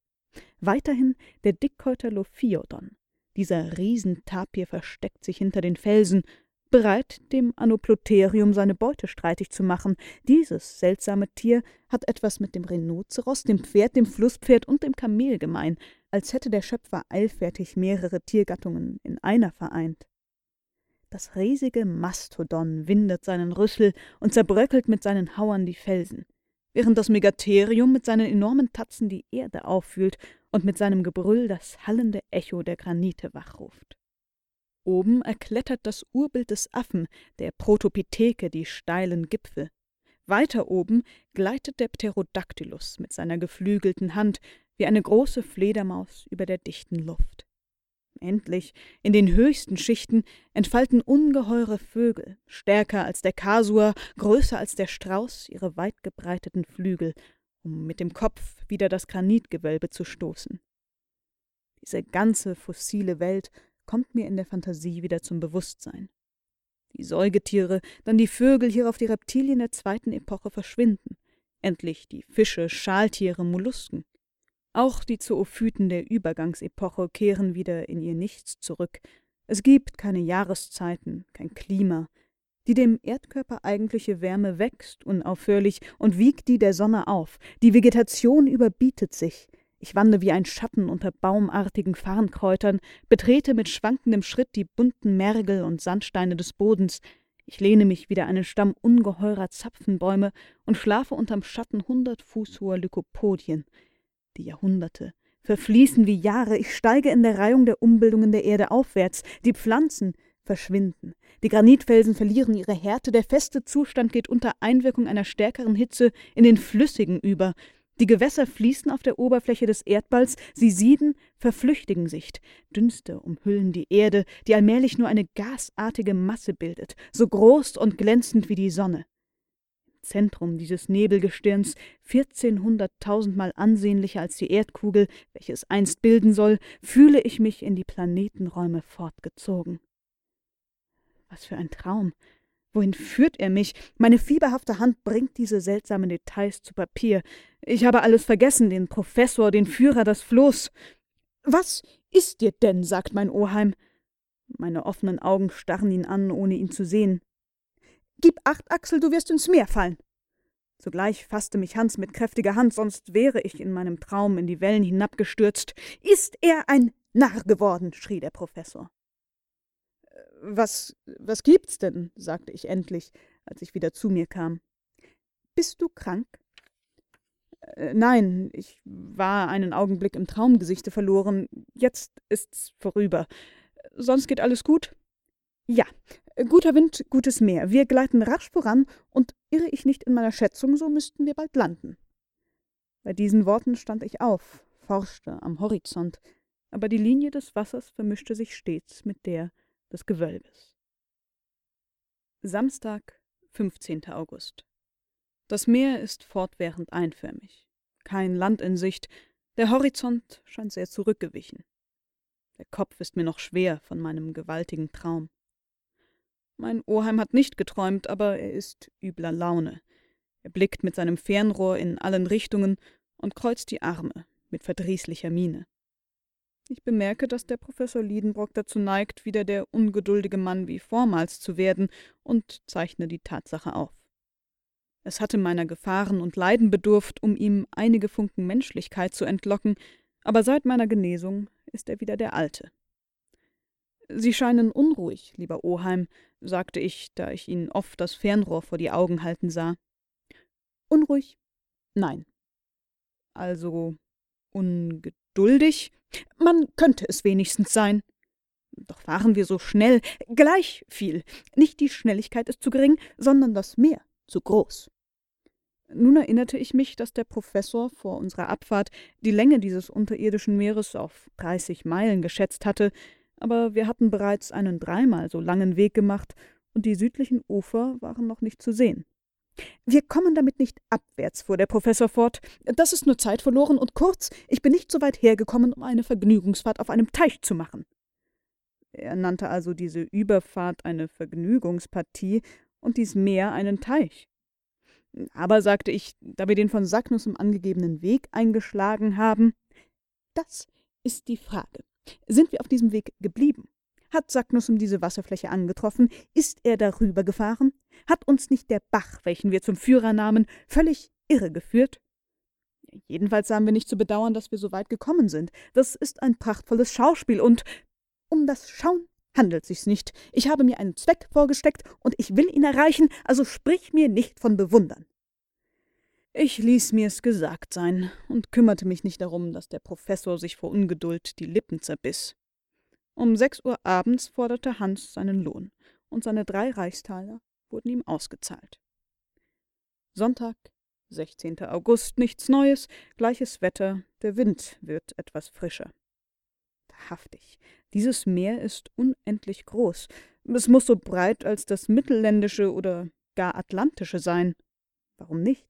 Weiterhin der Dickhäuter Lophiodon. Dieser Riesentapir versteckt sich hinter den Felsen bereit, dem Anoplotherium seine Beute streitig zu machen. Dieses seltsame Tier hat etwas mit dem Rhinoceros, dem Pferd, dem Flusspferd und dem Kamel gemein, als hätte der Schöpfer eilfertig mehrere Tiergattungen in einer vereint. Das riesige Mastodon windet seinen Rüssel und zerbröckelt mit seinen Hauern die Felsen, während das Megatherium mit seinen enormen Tatzen die Erde auffühlt und mit seinem Gebrüll das hallende Echo der Granite wachruft. Oben erklettert das Urbild des Affen, der Protopitheke, die steilen Gipfel. Weiter oben gleitet der Pterodactylus mit seiner geflügelten Hand wie eine große Fledermaus über der dichten Luft. Endlich, in den höchsten Schichten, entfalten ungeheure Vögel, stärker als der Kasur, größer als der Strauß, ihre weitgebreiteten Flügel, um mit dem Kopf wieder das Granitgewölbe zu stoßen. Diese ganze fossile Welt kommt mir in der Fantasie wieder zum Bewusstsein. die Säugetiere, dann die Vögel, hierauf die Reptilien der zweiten Epoche verschwinden. Endlich die Fische, Schaltiere, Mollusken. Auch die Zoophyten der Übergangsepoche kehren wieder in ihr Nichts zurück. Es gibt keine Jahreszeiten, kein Klima. Die dem Erdkörper eigentliche Wärme wächst unaufhörlich und wiegt die der Sonne auf. Die Vegetation überbietet sich. Ich wandle wie ein Schatten unter baumartigen Farnkräutern, betrete mit schwankendem Schritt die bunten Mergel und Sandsteine des Bodens. Ich lehne mich wider einen Stamm ungeheurer Zapfenbäume und schlafe unterm Schatten hundert Fuß hoher Lykopodien. Die Jahrhunderte verfließen wie Jahre. Ich steige in der Reihung der Umbildungen der Erde aufwärts. Die Pflanzen verschwinden. Die Granitfelsen verlieren ihre Härte. Der feste Zustand geht unter Einwirkung einer stärkeren Hitze in den flüssigen über. Die Gewässer fließen auf der Oberfläche des Erdballs, sie sieden, verflüchtigen sich. Dünste umhüllen die Erde, die allmählich nur eine gasartige Masse bildet, so groß und glänzend wie die Sonne. Im Zentrum dieses Nebelgestirns, vierzehnhunderttausendmal ansehnlicher als die Erdkugel, welche es einst bilden soll, fühle ich mich in die Planetenräume fortgezogen. Was für ein Traum! Wohin führt er mich? Meine fieberhafte Hand bringt diese seltsamen Details zu Papier. Ich habe alles vergessen, den Professor, den Führer, das Floß. Was ist dir denn? sagt mein Oheim. Meine offenen Augen starren ihn an, ohne ihn zu sehen. Gib acht, Axel, du wirst ins Meer fallen. Sogleich fasste mich Hans mit kräftiger Hand, sonst wäre ich in meinem Traum in die Wellen hinabgestürzt. Ist er ein Narr geworden? schrie der Professor. Was, was gibt's denn? sagte ich endlich, als ich wieder zu mir kam. Bist du krank? Äh, nein, ich war einen Augenblick im Traumgesichte verloren. Jetzt ist's vorüber. Sonst geht alles gut? Ja, guter Wind, gutes Meer. Wir gleiten rasch voran, und irre ich nicht in meiner Schätzung, so müssten wir bald landen. Bei diesen Worten stand ich auf, forschte am Horizont, aber die Linie des Wassers vermischte sich stets mit der des Gewölbes. Samstag, 15. August. Das Meer ist fortwährend einförmig. Kein Land in Sicht, der Horizont scheint sehr zurückgewichen. Der Kopf ist mir noch schwer von meinem gewaltigen Traum. Mein Oheim hat nicht geträumt, aber er ist übler Laune. Er blickt mit seinem Fernrohr in allen Richtungen und kreuzt die Arme mit verdrießlicher Miene. Ich bemerke, dass der Professor Liedenbrock dazu neigt, wieder der ungeduldige Mann wie vormals zu werden, und zeichne die Tatsache auf. Es hatte meiner Gefahren und Leiden bedurft, um ihm einige Funken Menschlichkeit zu entlocken, aber seit meiner Genesung ist er wieder der Alte. Sie scheinen unruhig, lieber Oheim, sagte ich, da ich ihn oft das Fernrohr vor die Augen halten sah. Unruhig? Nein. Also ungeduldig? Man könnte es wenigstens sein. Doch fahren wir so schnell, gleich viel. Nicht die Schnelligkeit ist zu gering, sondern das Meer zu groß. Nun erinnerte ich mich, dass der Professor vor unserer Abfahrt die Länge dieses unterirdischen Meeres auf dreißig Meilen geschätzt hatte, aber wir hatten bereits einen dreimal so langen Weg gemacht, und die südlichen Ufer waren noch nicht zu sehen. Wir kommen damit nicht abwärts, fuhr der Professor fort. Das ist nur Zeit verloren und kurz, ich bin nicht so weit hergekommen, um eine Vergnügungsfahrt auf einem Teich zu machen. Er nannte also diese Überfahrt eine Vergnügungspartie und dies Meer einen Teich. Aber, sagte ich, da wir den von Sacknussem angegebenen Weg eingeschlagen haben, das ist die Frage. Sind wir auf diesem Weg geblieben? Hat Sacknussem diese Wasserfläche angetroffen? Ist er darüber gefahren? Hat uns nicht der Bach, welchen wir zum Führer nahmen, völlig irregeführt? Jedenfalls haben wir nicht zu bedauern, dass wir so weit gekommen sind. Das ist ein prachtvolles Schauspiel, und um das Schauen handelt sich's nicht. Ich habe mir einen Zweck vorgesteckt, und ich will ihn erreichen, also sprich mir nicht von Bewundern. Ich ließ mir's gesagt sein und kümmerte mich nicht darum, dass der Professor sich vor Ungeduld die Lippen zerbiss. Um sechs Uhr abends forderte Hans seinen Lohn, und seine drei Reichstaler wurden ihm ausgezahlt. Sonntag, 16. August, nichts Neues, gleiches Wetter, der Wind wird etwas frischer. Wahrhaftig, dieses Meer ist unendlich groß. Es muss so breit als das mittelländische oder gar atlantische sein. Warum nicht?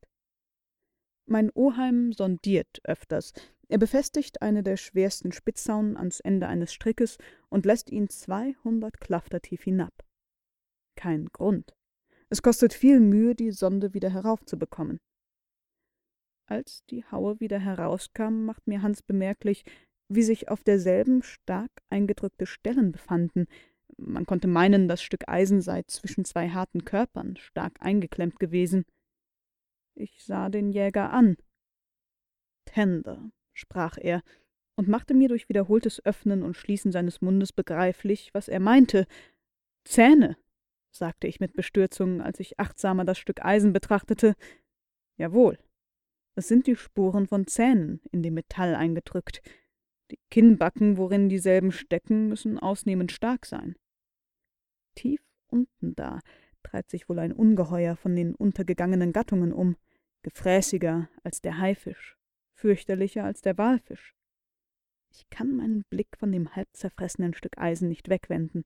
Mein Oheim sondiert öfters, er befestigt eine der schwersten Spitzhaunen ans Ende eines Strickes und lässt ihn zweihundert Klafter tief hinab. kein Grund. Es kostet viel Mühe, die Sonde wieder heraufzubekommen. Als die Haue wieder herauskam, macht mir Hans bemerklich, wie sich auf derselben stark eingedrückte Stellen befanden. Man konnte meinen, das Stück Eisen sei zwischen zwei harten Körpern stark eingeklemmt gewesen. Ich sah den Jäger an. Tender, sprach er und machte mir durch wiederholtes Öffnen und Schließen seines Mundes begreiflich, was er meinte. Zähne, sagte ich mit Bestürzung, als ich achtsamer das Stück Eisen betrachtete. Jawohl, es sind die Spuren von Zähnen in dem Metall eingedrückt. Die Kinnbacken, worin dieselben stecken, müssen ausnehmend stark sein. Tief unten da treibt sich wohl ein Ungeheuer von den untergegangenen Gattungen um, gefräßiger als der Haifisch, fürchterlicher als der Walfisch. Ich kann meinen Blick von dem halb zerfressenen Stück Eisen nicht wegwenden.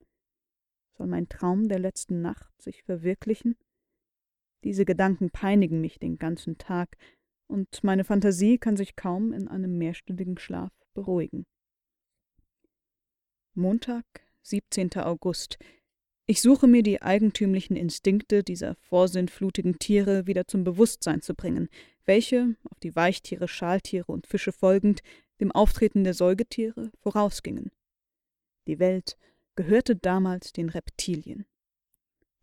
Soll mein Traum der letzten Nacht sich verwirklichen? Diese Gedanken peinigen mich den ganzen Tag, und meine Fantasie kann sich kaum in einem mehrstündigen Schlaf beruhigen. Montag, 17. August. Ich suche mir die eigentümlichen Instinkte dieser vorsintflutigen Tiere wieder zum Bewusstsein zu bringen, welche, auf die Weichtiere, Schaltiere und Fische folgend, dem Auftreten der Säugetiere vorausgingen. Die Welt gehörte damals den Reptilien.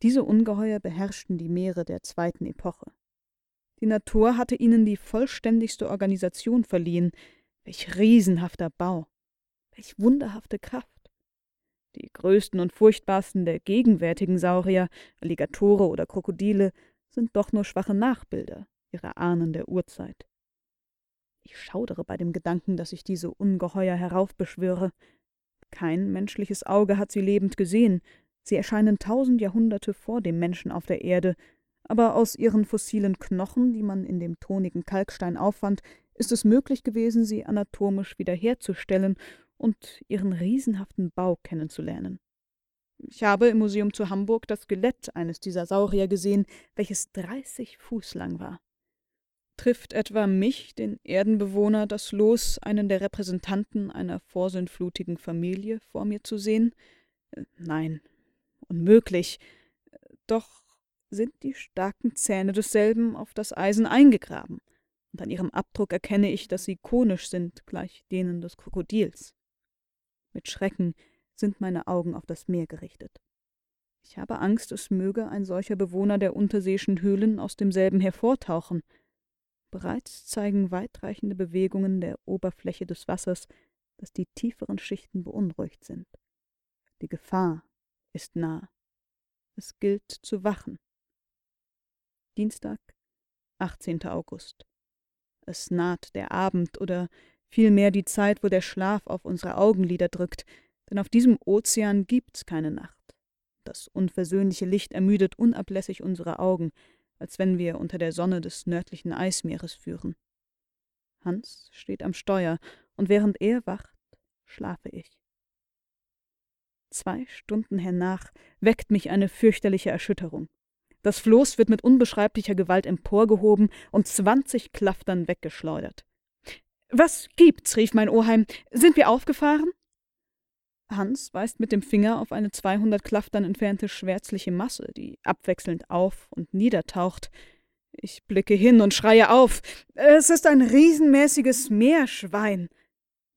Diese Ungeheuer beherrschten die Meere der zweiten Epoche. Die Natur hatte ihnen die vollständigste Organisation verliehen. Welch riesenhafter Bau, welch wunderhafte Kraft. Die größten und furchtbarsten der gegenwärtigen Saurier, Alligatore oder Krokodile, sind doch nur schwache Nachbilder ihrer Ahnen der Urzeit. Ich schaudere bei dem Gedanken, dass ich diese Ungeheuer heraufbeschwöre. Kein menschliches Auge hat sie lebend gesehen. Sie erscheinen tausend Jahrhunderte vor dem Menschen auf der Erde, aber aus ihren fossilen Knochen, die man in dem tonigen Kalkstein auffand, ist es möglich gewesen, sie anatomisch wiederherzustellen und ihren riesenhaften Bau kennenzulernen. Ich habe im Museum zu Hamburg das Skelett eines dieser Saurier gesehen, welches dreißig Fuß lang war. Trifft etwa mich, den Erdenbewohner, das Los, einen der Repräsentanten einer vorsintflutigen Familie vor mir zu sehen? Äh, nein, unmöglich. Doch sind die starken Zähne desselben auf das Eisen eingegraben, und an ihrem Abdruck erkenne ich, dass sie konisch sind, gleich denen des Krokodils. Mit Schrecken sind meine Augen auf das Meer gerichtet. Ich habe Angst, es möge ein solcher Bewohner der unterseeischen Höhlen aus demselben hervortauchen. Bereits zeigen weitreichende Bewegungen der Oberfläche des Wassers, dass die tieferen Schichten beunruhigt sind. Die Gefahr ist nah. Es gilt zu wachen. Dienstag, 18. August. Es naht der Abend oder vielmehr die Zeit, wo der Schlaf auf unsere Augenlider drückt, denn auf diesem Ozean gibt's keine Nacht. Das unversöhnliche Licht ermüdet unablässig unsere Augen, als wenn wir unter der Sonne des nördlichen Eismeeres führen. Hans steht am Steuer, und während er wacht, schlafe ich. Zwei Stunden hernach weckt mich eine fürchterliche Erschütterung. Das Floß wird mit unbeschreiblicher Gewalt emporgehoben und zwanzig Klaftern weggeschleudert. Was gibt's? rief mein Oheim. Sind wir aufgefahren? Hans weist mit dem Finger auf eine zweihundert Klaftern entfernte schwärzliche Masse, die abwechselnd auf und niedertaucht. Ich blicke hin und schreie auf. Es ist ein riesenmäßiges Meerschwein.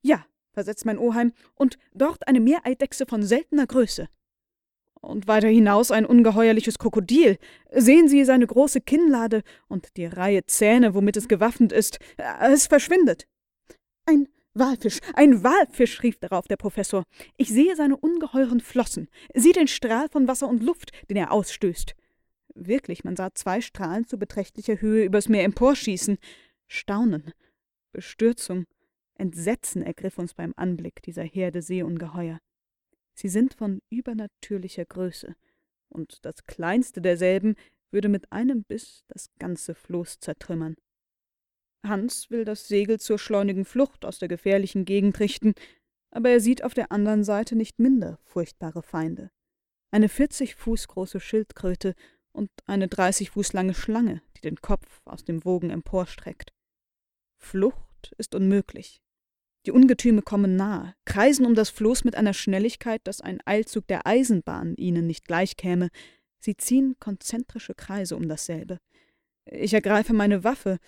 Ja, versetzt mein Oheim, und dort eine Meereidechse von seltener Größe. Und weiter hinaus ein ungeheuerliches Krokodil. Sehen Sie seine große Kinnlade und die Reihe Zähne, womit es gewaffnet ist. Es verschwindet. Ein Walfisch, ein Walfisch, rief darauf der Professor. Ich sehe seine ungeheuren Flossen, sieh den Strahl von Wasser und Luft, den er ausstößt. Wirklich, man sah zwei Strahlen zu beträchtlicher Höhe übers Meer emporschießen. Staunen, Bestürzung, Entsetzen ergriff uns beim Anblick dieser Herde Seeungeheuer. Sie sind von übernatürlicher Größe, und das kleinste derselben würde mit einem Biss das ganze Floß zertrümmern. Hans will das Segel zur schleunigen Flucht aus der gefährlichen Gegend richten, aber er sieht auf der anderen Seite nicht minder furchtbare Feinde. Eine vierzig Fuß große Schildkröte und eine dreißig Fuß lange Schlange, die den Kopf aus dem Wogen emporstreckt. Flucht ist unmöglich. Die Ungetüme kommen nahe, kreisen um das Floß mit einer Schnelligkeit, dass ein Eilzug der Eisenbahn ihnen nicht gleichkäme. Sie ziehen konzentrische Kreise um dasselbe. Ich ergreife meine Waffe,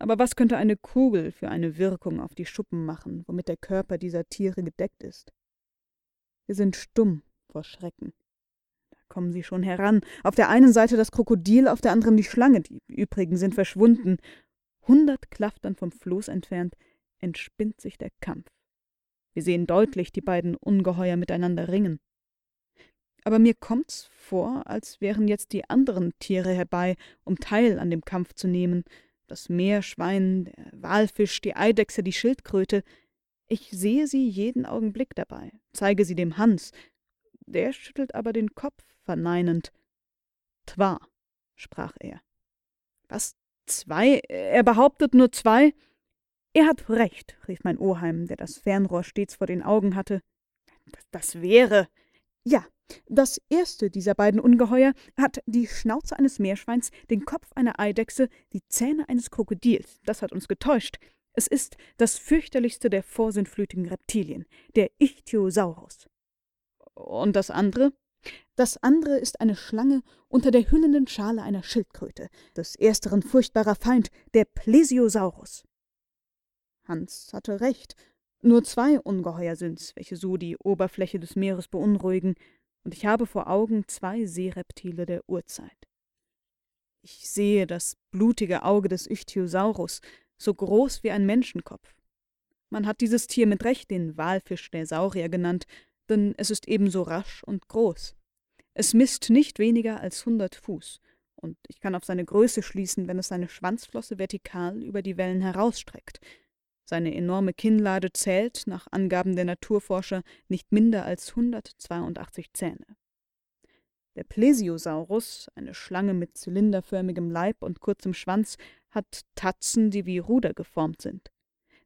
aber was könnte eine Kugel für eine Wirkung auf die Schuppen machen, womit der Körper dieser Tiere gedeckt ist? Wir sind stumm vor Schrecken. Da kommen sie schon heran. Auf der einen Seite das Krokodil, auf der anderen die Schlange, die übrigen sind verschwunden. Hundert Klaftern vom Floß entfernt entspinnt sich der Kampf. Wir sehen deutlich die beiden Ungeheuer miteinander ringen. Aber mir kommt's vor, als wären jetzt die anderen Tiere herbei, um teil an dem Kampf zu nehmen. Das Meerschwein, der Walfisch, die Eidechse, die Schildkröte. Ich sehe sie jeden Augenblick dabei, zeige sie dem Hans. Der schüttelt aber den Kopf verneinend. Twa, sprach er. Was, zwei? Er behauptet nur zwei? Er hat recht, rief mein Oheim, der das Fernrohr stets vor den Augen hatte. Das, das wäre. Ja, das erste dieser beiden Ungeheuer hat die Schnauze eines Meerschweins, den Kopf einer Eidechse, die Zähne eines Krokodils. Das hat uns getäuscht. Es ist das fürchterlichste der vorsinnflütigen Reptilien, der Ichthyosaurus. Und das andere? Das andere ist eine Schlange unter der hüllenden Schale einer Schildkröte, des ersteren furchtbarer Feind, der Plesiosaurus. Hans hatte recht. Nur zwei Ungeheuer sind's, welche so die Oberfläche des Meeres beunruhigen, und ich habe vor Augen zwei Seereptile der Urzeit. Ich sehe das blutige Auge des Ichthyosaurus, so groß wie ein Menschenkopf. Man hat dieses Tier mit Recht den Walfisch der Saurier genannt, denn es ist ebenso rasch und groß. Es misst nicht weniger als hundert Fuß, und ich kann auf seine Größe schließen, wenn es seine Schwanzflosse vertikal über die Wellen herausstreckt. Seine enorme Kinnlade zählt, nach Angaben der Naturforscher, nicht minder als 182 Zähne. Der Plesiosaurus, eine Schlange mit zylinderförmigem Leib und kurzem Schwanz, hat Tatzen, die wie Ruder geformt sind.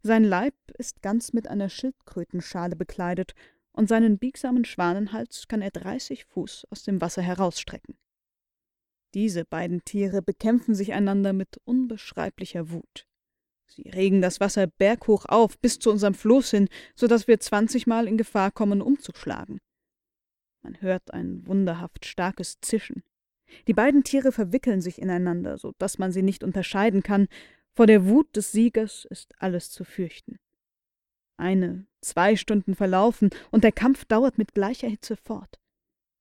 Sein Leib ist ganz mit einer Schildkrötenschale bekleidet, und seinen biegsamen Schwanenhals kann er dreißig Fuß aus dem Wasser herausstrecken. Diese beiden Tiere bekämpfen sich einander mit unbeschreiblicher Wut. Sie regen das Wasser berghoch auf, bis zu unserem Floß hin, so dass wir zwanzigmal in Gefahr kommen, umzuschlagen. Man hört ein wunderhaft starkes Zischen. Die beiden Tiere verwickeln sich ineinander, so dass man sie nicht unterscheiden kann. Vor der Wut des Siegers ist alles zu fürchten. Eine, zwei Stunden verlaufen, und der Kampf dauert mit gleicher Hitze fort.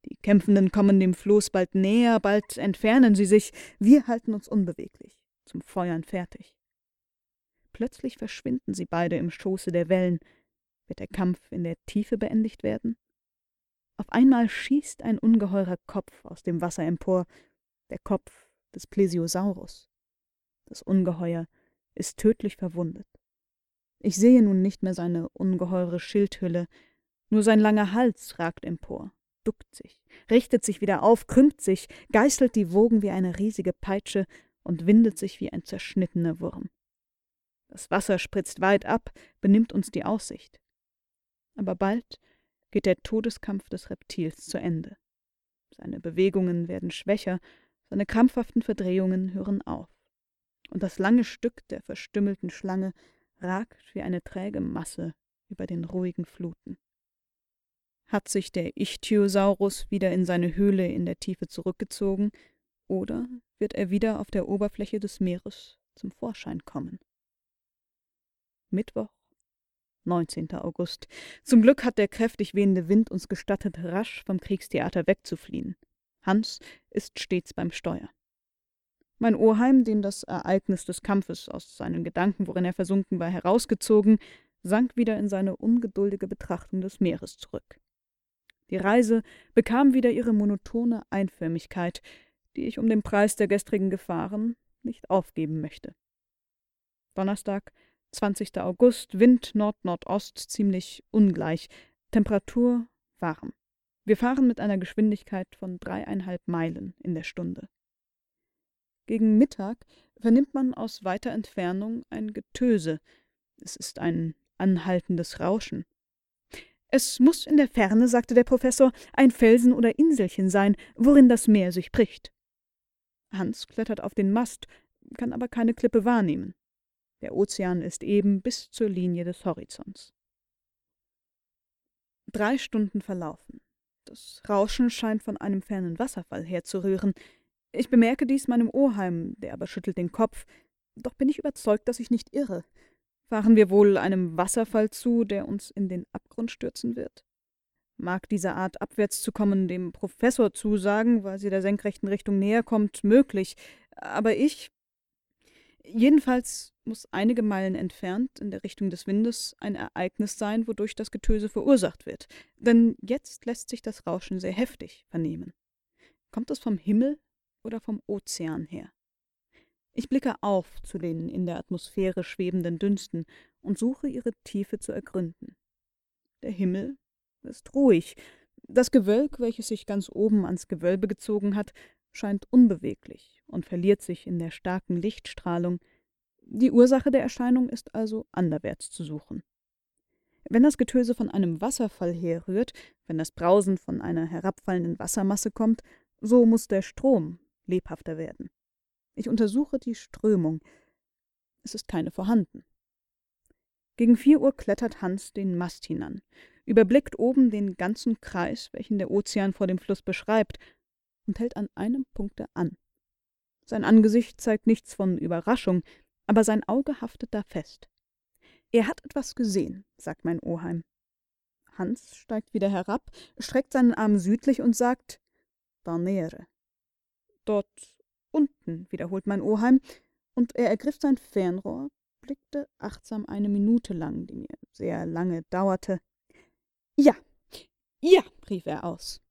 Die Kämpfenden kommen dem Floß bald näher, bald entfernen sie sich. Wir halten uns unbeweglich, zum Feuern fertig. Plötzlich verschwinden sie beide im Schoße der Wellen. Wird der Kampf in der Tiefe beendigt werden? Auf einmal schießt ein ungeheurer Kopf aus dem Wasser empor, der Kopf des Plesiosaurus. Das Ungeheuer ist tödlich verwundet. Ich sehe nun nicht mehr seine ungeheure Schildhülle, nur sein langer Hals ragt empor, duckt sich, richtet sich wieder auf, krümmt sich, geißelt die Wogen wie eine riesige Peitsche und windet sich wie ein zerschnittener Wurm. Das Wasser spritzt weit ab, benimmt uns die Aussicht. Aber bald geht der Todeskampf des Reptils zu Ende. Seine Bewegungen werden schwächer, seine krampfhaften Verdrehungen hören auf. Und das lange Stück der verstümmelten Schlange ragt wie eine träge Masse über den ruhigen Fluten. Hat sich der Ichthyosaurus wieder in seine Höhle in der Tiefe zurückgezogen, oder wird er wieder auf der Oberfläche des Meeres zum Vorschein kommen? Mittwoch, 19. August. Zum Glück hat der kräftig wehende Wind uns gestattet, rasch vom Kriegstheater wegzufliehen. Hans ist stets beim Steuer. Mein Oheim, den das Ereignis des Kampfes aus seinen Gedanken, worin er versunken war, herausgezogen, sank wieder in seine ungeduldige Betrachtung des Meeres zurück. Die Reise bekam wieder ihre monotone Einförmigkeit, die ich um den Preis der gestrigen Gefahren nicht aufgeben möchte. Donnerstag, 20. August, Wind Nord-Nordost, ziemlich ungleich, Temperatur warm. Wir fahren mit einer Geschwindigkeit von dreieinhalb Meilen in der Stunde. Gegen Mittag vernimmt man aus weiter Entfernung ein Getöse. Es ist ein anhaltendes Rauschen. Es muss in der Ferne, sagte der Professor, ein Felsen oder Inselchen sein, worin das Meer sich bricht. Hans klettert auf den Mast, kann aber keine Klippe wahrnehmen. Der Ozean ist eben bis zur Linie des Horizonts. Drei Stunden verlaufen. Das Rauschen scheint von einem fernen Wasserfall herzurühren. Ich bemerke dies meinem Oheim, der aber schüttelt den Kopf. Doch bin ich überzeugt, dass ich nicht irre. Fahren wir wohl einem Wasserfall zu, der uns in den Abgrund stürzen wird? Mag diese Art abwärts zu kommen dem Professor zusagen, weil sie der senkrechten Richtung näher kommt, möglich. Aber ich. Jedenfalls muss einige Meilen entfernt, in der Richtung des Windes, ein Ereignis sein, wodurch das Getöse verursacht wird. Denn jetzt lässt sich das Rauschen sehr heftig vernehmen. Kommt es vom Himmel oder vom Ozean her? Ich blicke auf zu den in der Atmosphäre schwebenden Dünsten und suche ihre Tiefe zu ergründen. Der Himmel ist ruhig. Das Gewölk, welches sich ganz oben ans Gewölbe gezogen hat, scheint unbeweglich und verliert sich in der starken Lichtstrahlung. Die Ursache der Erscheinung ist also anderwärts zu suchen. Wenn das Getöse von einem Wasserfall herrührt, wenn das Brausen von einer herabfallenden Wassermasse kommt, so muss der Strom lebhafter werden. Ich untersuche die Strömung. Es ist keine vorhanden. Gegen vier Uhr klettert Hans den Mast hinan, überblickt oben den ganzen Kreis, welchen der Ozean vor dem Fluss beschreibt, und hält an einem Punkte an. Sein Angesicht zeigt nichts von Überraschung, aber sein Auge haftet da fest. Er hat etwas gesehen, sagt mein Oheim. Hans steigt wieder herab, streckt seinen Arm südlich und sagt Barnere. Dort unten, wiederholt mein Oheim, und er ergriff sein Fernrohr, blickte achtsam eine Minute lang, die mir sehr lange dauerte. Ja, ja, rief er aus.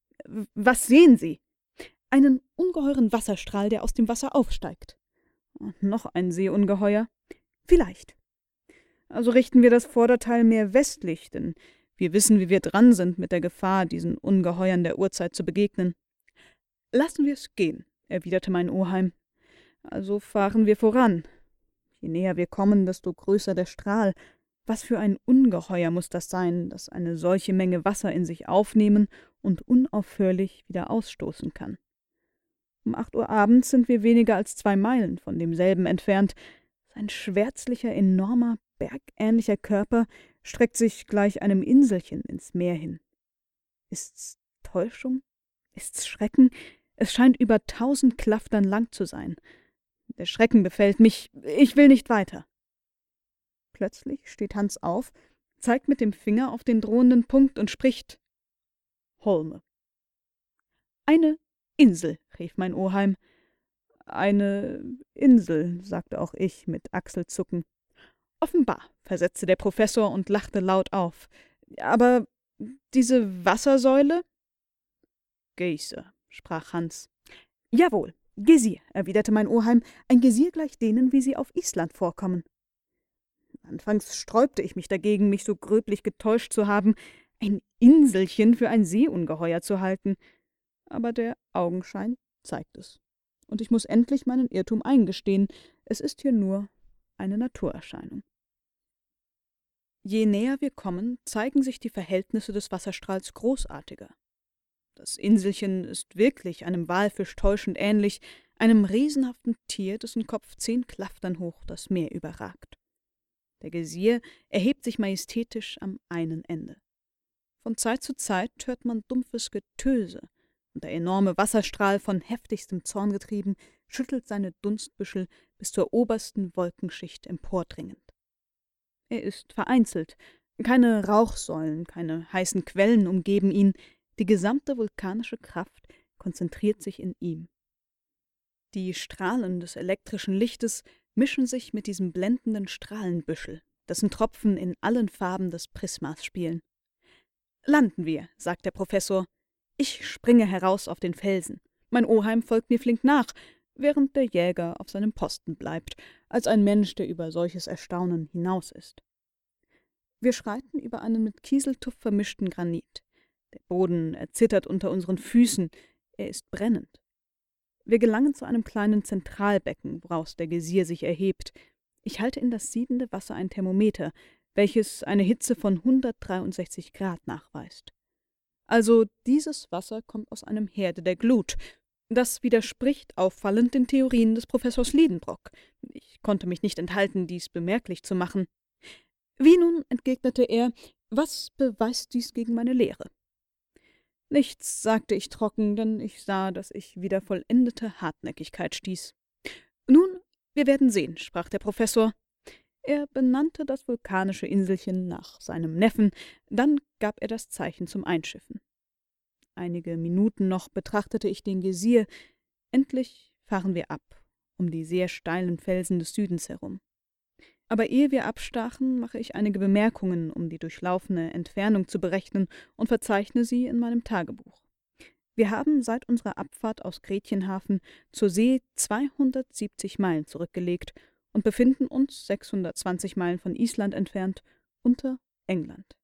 Was sehen Sie? Einen ungeheuren Wasserstrahl, der aus dem Wasser aufsteigt. Noch ein Seeungeheuer? Vielleicht. Also richten wir das Vorderteil mehr westlich, denn wir wissen, wie wir dran sind mit der Gefahr, diesen Ungeheuern der Urzeit zu begegnen. Lassen wir es gehen, erwiderte mein Oheim. Also fahren wir voran. Je näher wir kommen, desto größer der Strahl. Was für ein Ungeheuer muss das sein, das eine solche Menge Wasser in sich aufnehmen und unaufhörlich wieder ausstoßen kann. Um acht Uhr abends sind wir weniger als zwei Meilen von demselben entfernt. Sein schwärzlicher, enormer, bergähnlicher Körper streckt sich gleich einem Inselchen ins Meer hin. Ist's Täuschung? Ist's Schrecken? Es scheint über tausend Klaftern lang zu sein. Der Schrecken befällt mich. Ich will nicht weiter. Plötzlich steht Hans auf, zeigt mit dem Finger auf den drohenden Punkt und spricht Holme. Eine Insel, rief mein Oheim. Eine Insel, sagte auch ich mit Achselzucken. Offenbar, versetzte der Professor und lachte laut auf. Aber diese Wassersäule? Geyser, sprach Hans. Jawohl, Gesier, erwiderte mein Oheim, ein Gesier gleich denen, wie sie auf Island vorkommen. Anfangs sträubte ich mich dagegen, mich so gröblich getäuscht zu haben, ein Inselchen für ein Seeungeheuer zu halten. Aber der Augenschein zeigt es. Und ich muss endlich meinen Irrtum eingestehen, es ist hier nur eine Naturerscheinung. Je näher wir kommen, zeigen sich die Verhältnisse des Wasserstrahls großartiger. Das Inselchen ist wirklich einem Walfisch täuschend ähnlich, einem riesenhaften Tier, dessen Kopf zehn Klaftern hoch das Meer überragt. Der Gesier erhebt sich majestätisch am einen Ende. Von Zeit zu Zeit hört man dumpfes Getöse, und der enorme Wasserstrahl, von heftigstem Zorn getrieben, schüttelt seine Dunstbüschel bis zur obersten Wolkenschicht empordringend. Er ist vereinzelt, keine Rauchsäulen, keine heißen Quellen umgeben ihn, die gesamte vulkanische Kraft konzentriert sich in ihm. Die Strahlen des elektrischen Lichtes mischen sich mit diesem blendenden Strahlenbüschel, dessen Tropfen in allen Farben des Prismas spielen. Landen wir, sagt der Professor. Ich springe heraus auf den Felsen. Mein Oheim folgt mir flink nach, während der Jäger auf seinem Posten bleibt, als ein Mensch, der über solches Erstaunen hinaus ist. Wir schreiten über einen mit Kieseltuff vermischten Granit. Der Boden erzittert unter unseren Füßen, er ist brennend. Wir gelangen zu einem kleinen Zentralbecken, woraus der Gesier sich erhebt. Ich halte in das siedende Wasser ein Thermometer, welches eine Hitze von 163 Grad nachweist. Also dieses Wasser kommt aus einem Herde der Glut. Das widerspricht auffallend den Theorien des Professors Liedenbrock. Ich konnte mich nicht enthalten, dies bemerklich zu machen. Wie nun, entgegnete er, was beweist dies gegen meine Lehre? Nichts, sagte ich trocken, denn ich sah, dass ich wieder vollendete Hartnäckigkeit stieß. Nun, wir werden sehen, sprach der Professor. Er benannte das vulkanische Inselchen nach seinem Neffen, dann gab er das Zeichen zum Einschiffen. Einige Minuten noch betrachtete ich den Gesier, endlich fahren wir ab, um die sehr steilen Felsen des Südens herum. Aber ehe wir abstachen, mache ich einige Bemerkungen, um die durchlaufene Entfernung zu berechnen und verzeichne sie in meinem Tagebuch. Wir haben seit unserer Abfahrt aus Gretchenhafen zur See 270 Meilen zurückgelegt und befinden uns 620 Meilen von Island entfernt unter England.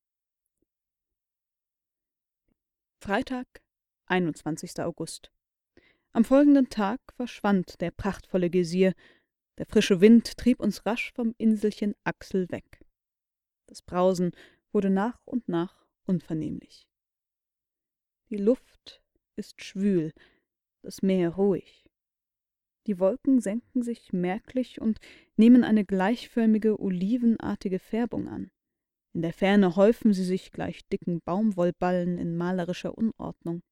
Freitag, 21. August. Am folgenden Tag verschwand der prachtvolle Gesier, der frische Wind trieb uns rasch vom Inselchen Axel weg. Das Brausen wurde nach und nach unvernehmlich. Die Luft ist schwül, das Meer ruhig. Die Wolken senken sich merklich und nehmen eine gleichförmige olivenartige Färbung an. In der Ferne häufen sie sich gleich dicken Baumwollballen in malerischer Unordnung.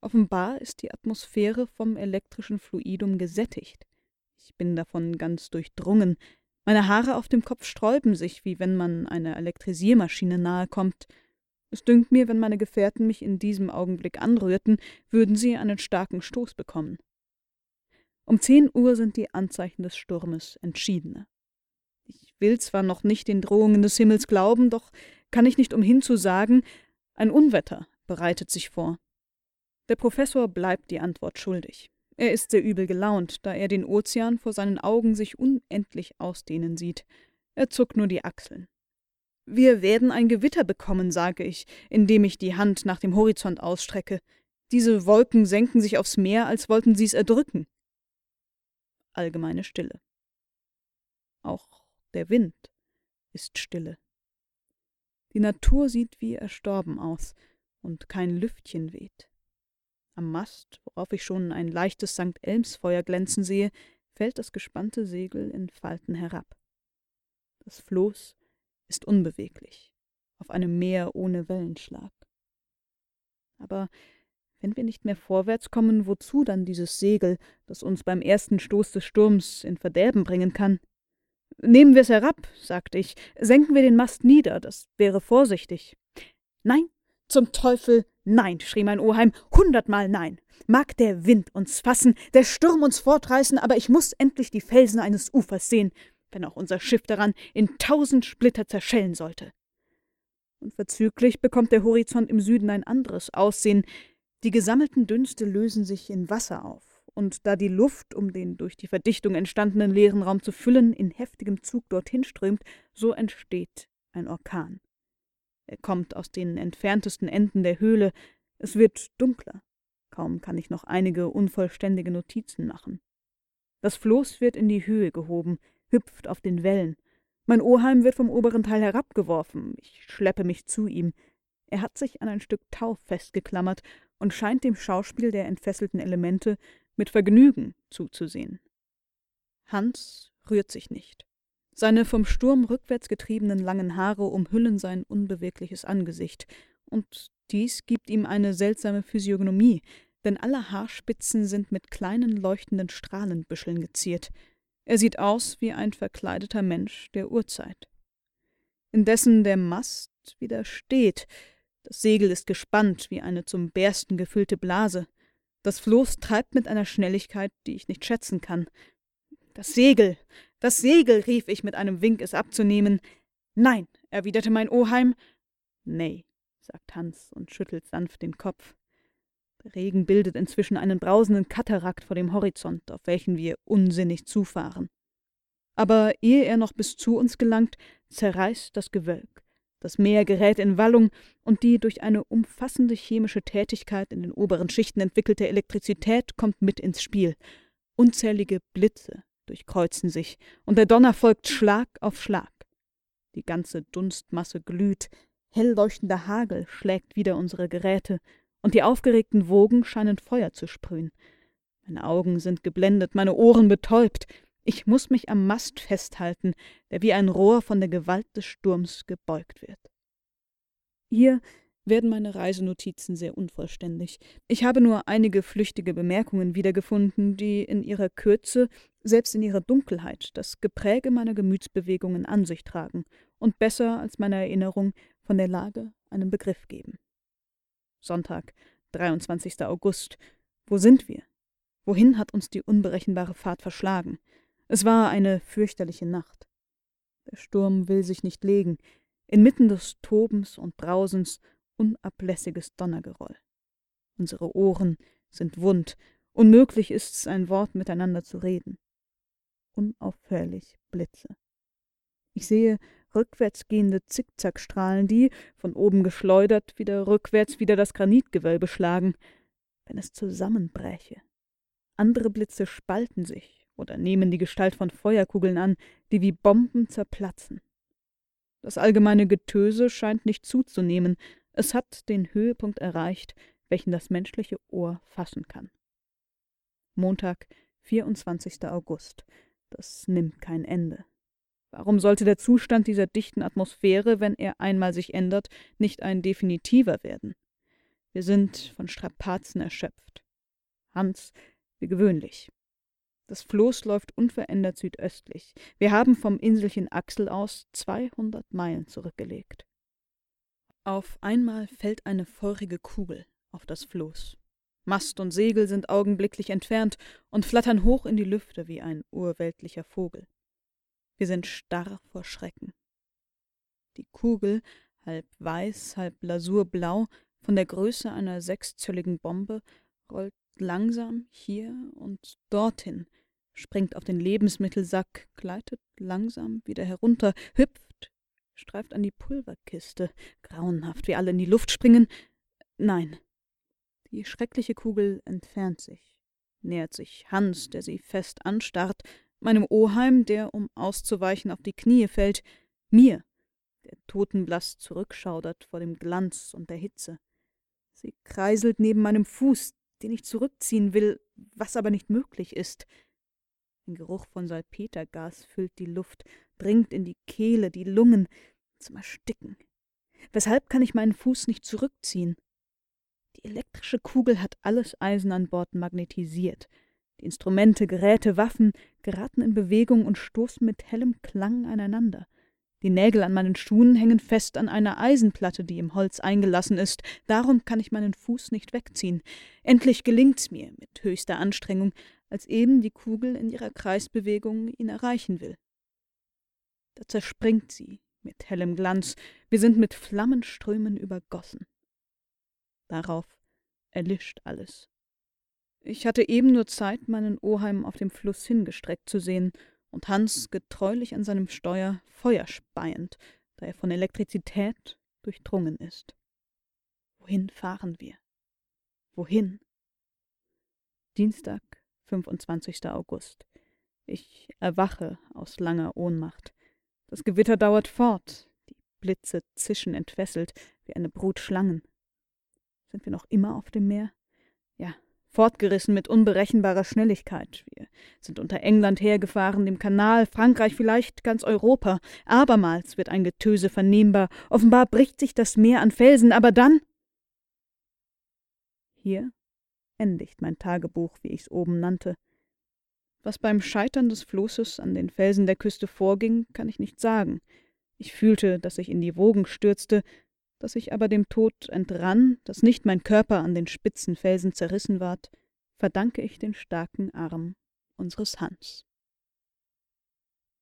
Offenbar ist die Atmosphäre vom elektrischen Fluidum gesättigt. Ich bin davon ganz durchdrungen. Meine Haare auf dem Kopf sträuben sich, wie wenn man einer Elektrisiermaschine nahe kommt. Es dünkt mir, wenn meine Gefährten mich in diesem Augenblick anrührten, würden sie einen starken Stoß bekommen. Um zehn Uhr sind die Anzeichen des Sturmes entschiedener. Ich will zwar noch nicht den Drohungen des Himmels glauben, doch kann ich nicht umhin zu sagen, ein Unwetter bereitet sich vor. Der Professor bleibt die Antwort schuldig. Er ist sehr übel gelaunt, da er den Ozean vor seinen Augen sich unendlich ausdehnen sieht. Er zuckt nur die Achseln. Wir werden ein Gewitter bekommen, sage ich, indem ich die Hand nach dem Horizont ausstrecke. Diese Wolken senken sich aufs Meer, als wollten sie es erdrücken. Allgemeine Stille. Auch der Wind ist stille. Die Natur sieht wie erstorben aus, und kein Lüftchen weht. Am Mast, worauf ich schon ein leichtes St. Elmsfeuer glänzen sehe, fällt das gespannte Segel in Falten herab. Das Floß ist unbeweglich, auf einem Meer ohne Wellenschlag. Aber wenn wir nicht mehr vorwärts kommen, wozu dann dieses Segel, das uns beim ersten Stoß des Sturms in Verderben bringen kann? Nehmen wir es herab, sagte ich, senken wir den Mast nieder, das wäre vorsichtig. Nein, zum Teufel, nein, schrie mein Oheim, hundertmal nein. Mag der Wind uns fassen, der Sturm uns fortreißen, aber ich muss endlich die Felsen eines Ufers sehen, wenn auch unser Schiff daran in tausend Splitter zerschellen sollte. Unverzüglich bekommt der Horizont im Süden ein anderes Aussehen. Die gesammelten Dünste lösen sich in Wasser auf, und da die Luft, um den durch die Verdichtung entstandenen leeren Raum zu füllen, in heftigem Zug dorthin strömt, so entsteht ein Orkan. Er kommt aus den entferntesten Enden der Höhle. Es wird dunkler. Kaum kann ich noch einige unvollständige Notizen machen. Das Floß wird in die Höhe gehoben, hüpft auf den Wellen. Mein Oheim wird vom oberen Teil herabgeworfen. Ich schleppe mich zu ihm. Er hat sich an ein Stück Tau festgeklammert und scheint dem Schauspiel der entfesselten Elemente mit Vergnügen zuzusehen. Hans rührt sich nicht. Seine vom Sturm rückwärts getriebenen langen Haare umhüllen sein unbewegliches Angesicht, und dies gibt ihm eine seltsame Physiognomie, denn alle Haarspitzen sind mit kleinen leuchtenden Strahlenbüscheln geziert. Er sieht aus wie ein verkleideter Mensch der Urzeit. Indessen der Mast wieder steht, das Segel ist gespannt wie eine zum Bersten gefüllte Blase. Das Floß treibt mit einer Schnelligkeit, die ich nicht schätzen kann. Das Segel, das Segel, rief ich mit einem Wink, es abzunehmen. Nein, erwiderte mein Oheim. Nee, sagt Hans und schüttelt sanft den Kopf. Der Regen bildet inzwischen einen brausenden Katarakt vor dem Horizont, auf welchen wir unsinnig zufahren. Aber ehe er noch bis zu uns gelangt, zerreißt das Gewölk. Das Meer gerät in Wallung und die durch eine umfassende chemische Tätigkeit in den oberen Schichten entwickelte Elektrizität kommt mit ins Spiel. Unzählige Blitze, durchkreuzen sich, und der Donner folgt Schlag auf Schlag. Die ganze Dunstmasse glüht, hell leuchtender Hagel schlägt wieder unsere Geräte, und die aufgeregten Wogen scheinen Feuer zu sprühen. Meine Augen sind geblendet, meine Ohren betäubt. Ich muss mich am Mast festhalten, der wie ein Rohr von der Gewalt des Sturms gebeugt wird. Hier werden meine Reisenotizen sehr unvollständig. Ich habe nur einige flüchtige Bemerkungen wiedergefunden, die in ihrer Kürze, selbst in ihrer Dunkelheit, das Gepräge meiner Gemütsbewegungen an sich tragen und besser als meine Erinnerung von der Lage einen Begriff geben. Sonntag, 23. August. Wo sind wir? Wohin hat uns die unberechenbare Fahrt verschlagen? Es war eine fürchterliche Nacht. Der Sturm will sich nicht legen. Inmitten des Tobens und Brausens unablässiges Donnergeroll. Unsere Ohren sind wund, unmöglich ist's, ein Wort miteinander zu reden. Unaufhörlich Blitze. Ich sehe rückwärts gehende Zickzackstrahlen, die, von oben geschleudert, wieder rückwärts wieder das Granitgewölbe schlagen, wenn es zusammenbräche. Andere Blitze spalten sich oder nehmen die Gestalt von Feuerkugeln an, die wie Bomben zerplatzen. Das allgemeine Getöse scheint nicht zuzunehmen, es hat den Höhepunkt erreicht, welchen das menschliche Ohr fassen kann. Montag, 24. August. Das nimmt kein Ende. Warum sollte der Zustand dieser dichten Atmosphäre, wenn er einmal sich ändert, nicht ein definitiver werden? Wir sind von Strapazen erschöpft. Hans, wie gewöhnlich. Das Floß läuft unverändert südöstlich. Wir haben vom Inselchen Axel aus 200 Meilen zurückgelegt. Auf einmal fällt eine feurige Kugel auf das Floß. Mast und Segel sind augenblicklich entfernt und flattern hoch in die Lüfte wie ein urweltlicher Vogel. Wir sind starr vor Schrecken. Die Kugel, halb weiß, halb lasurblau, von der Größe einer sechszölligen Bombe, rollt langsam hier und dorthin, springt auf den Lebensmittelsack, gleitet langsam wieder herunter, hüpft streift an die Pulverkiste. Grauenhaft, wie alle in die Luft springen. Nein. Die schreckliche Kugel entfernt sich, nähert sich Hans, der sie fest anstarrt, meinem Oheim, der, um auszuweichen, auf die Knie fällt, mir, der totenblass zurückschaudert vor dem Glanz und der Hitze. Sie kreiselt neben meinem Fuß, den ich zurückziehen will, was aber nicht möglich ist. Ein Geruch von Salpetergas füllt die Luft, dringt in die Kehle, die Lungen, zum Ersticken. Weshalb kann ich meinen Fuß nicht zurückziehen? Die elektrische Kugel hat alles Eisen an Bord magnetisiert. Die Instrumente, Geräte, Waffen geraten in Bewegung und stoßen mit hellem Klang aneinander. Die Nägel an meinen Schuhen hängen fest an einer Eisenplatte, die im Holz eingelassen ist. Darum kann ich meinen Fuß nicht wegziehen. Endlich gelingt's mir, mit höchster Anstrengung, als eben die Kugel in ihrer Kreisbewegung ihn erreichen will. Da zerspringt sie mit hellem Glanz, wir sind mit Flammenströmen übergossen. Darauf erlischt alles. Ich hatte eben nur Zeit, meinen Oheim auf dem Fluss hingestreckt zu sehen und Hans getreulich an seinem Steuer Feuer speiend, da er von Elektrizität durchdrungen ist. Wohin fahren wir? Wohin? Dienstag, 25. August. Ich erwache aus langer Ohnmacht. Das Gewitter dauert fort, die Blitze zischen entfesselt wie eine Brut Schlangen. Sind wir noch immer auf dem Meer? Fortgerissen mit unberechenbarer Schnelligkeit. Wir sind unter England hergefahren, dem Kanal, Frankreich, vielleicht ganz Europa. Abermals wird ein Getöse vernehmbar. Offenbar bricht sich das Meer an Felsen, aber dann. Hier endigt mein Tagebuch, wie ich's oben nannte. Was beim Scheitern des Flosses an den Felsen der Küste vorging, kann ich nicht sagen. Ich fühlte, dass ich in die Wogen stürzte, dass ich aber dem Tod entrann, dass nicht mein Körper an den spitzen Felsen zerrissen ward, verdanke ich den starken Arm unseres Hans.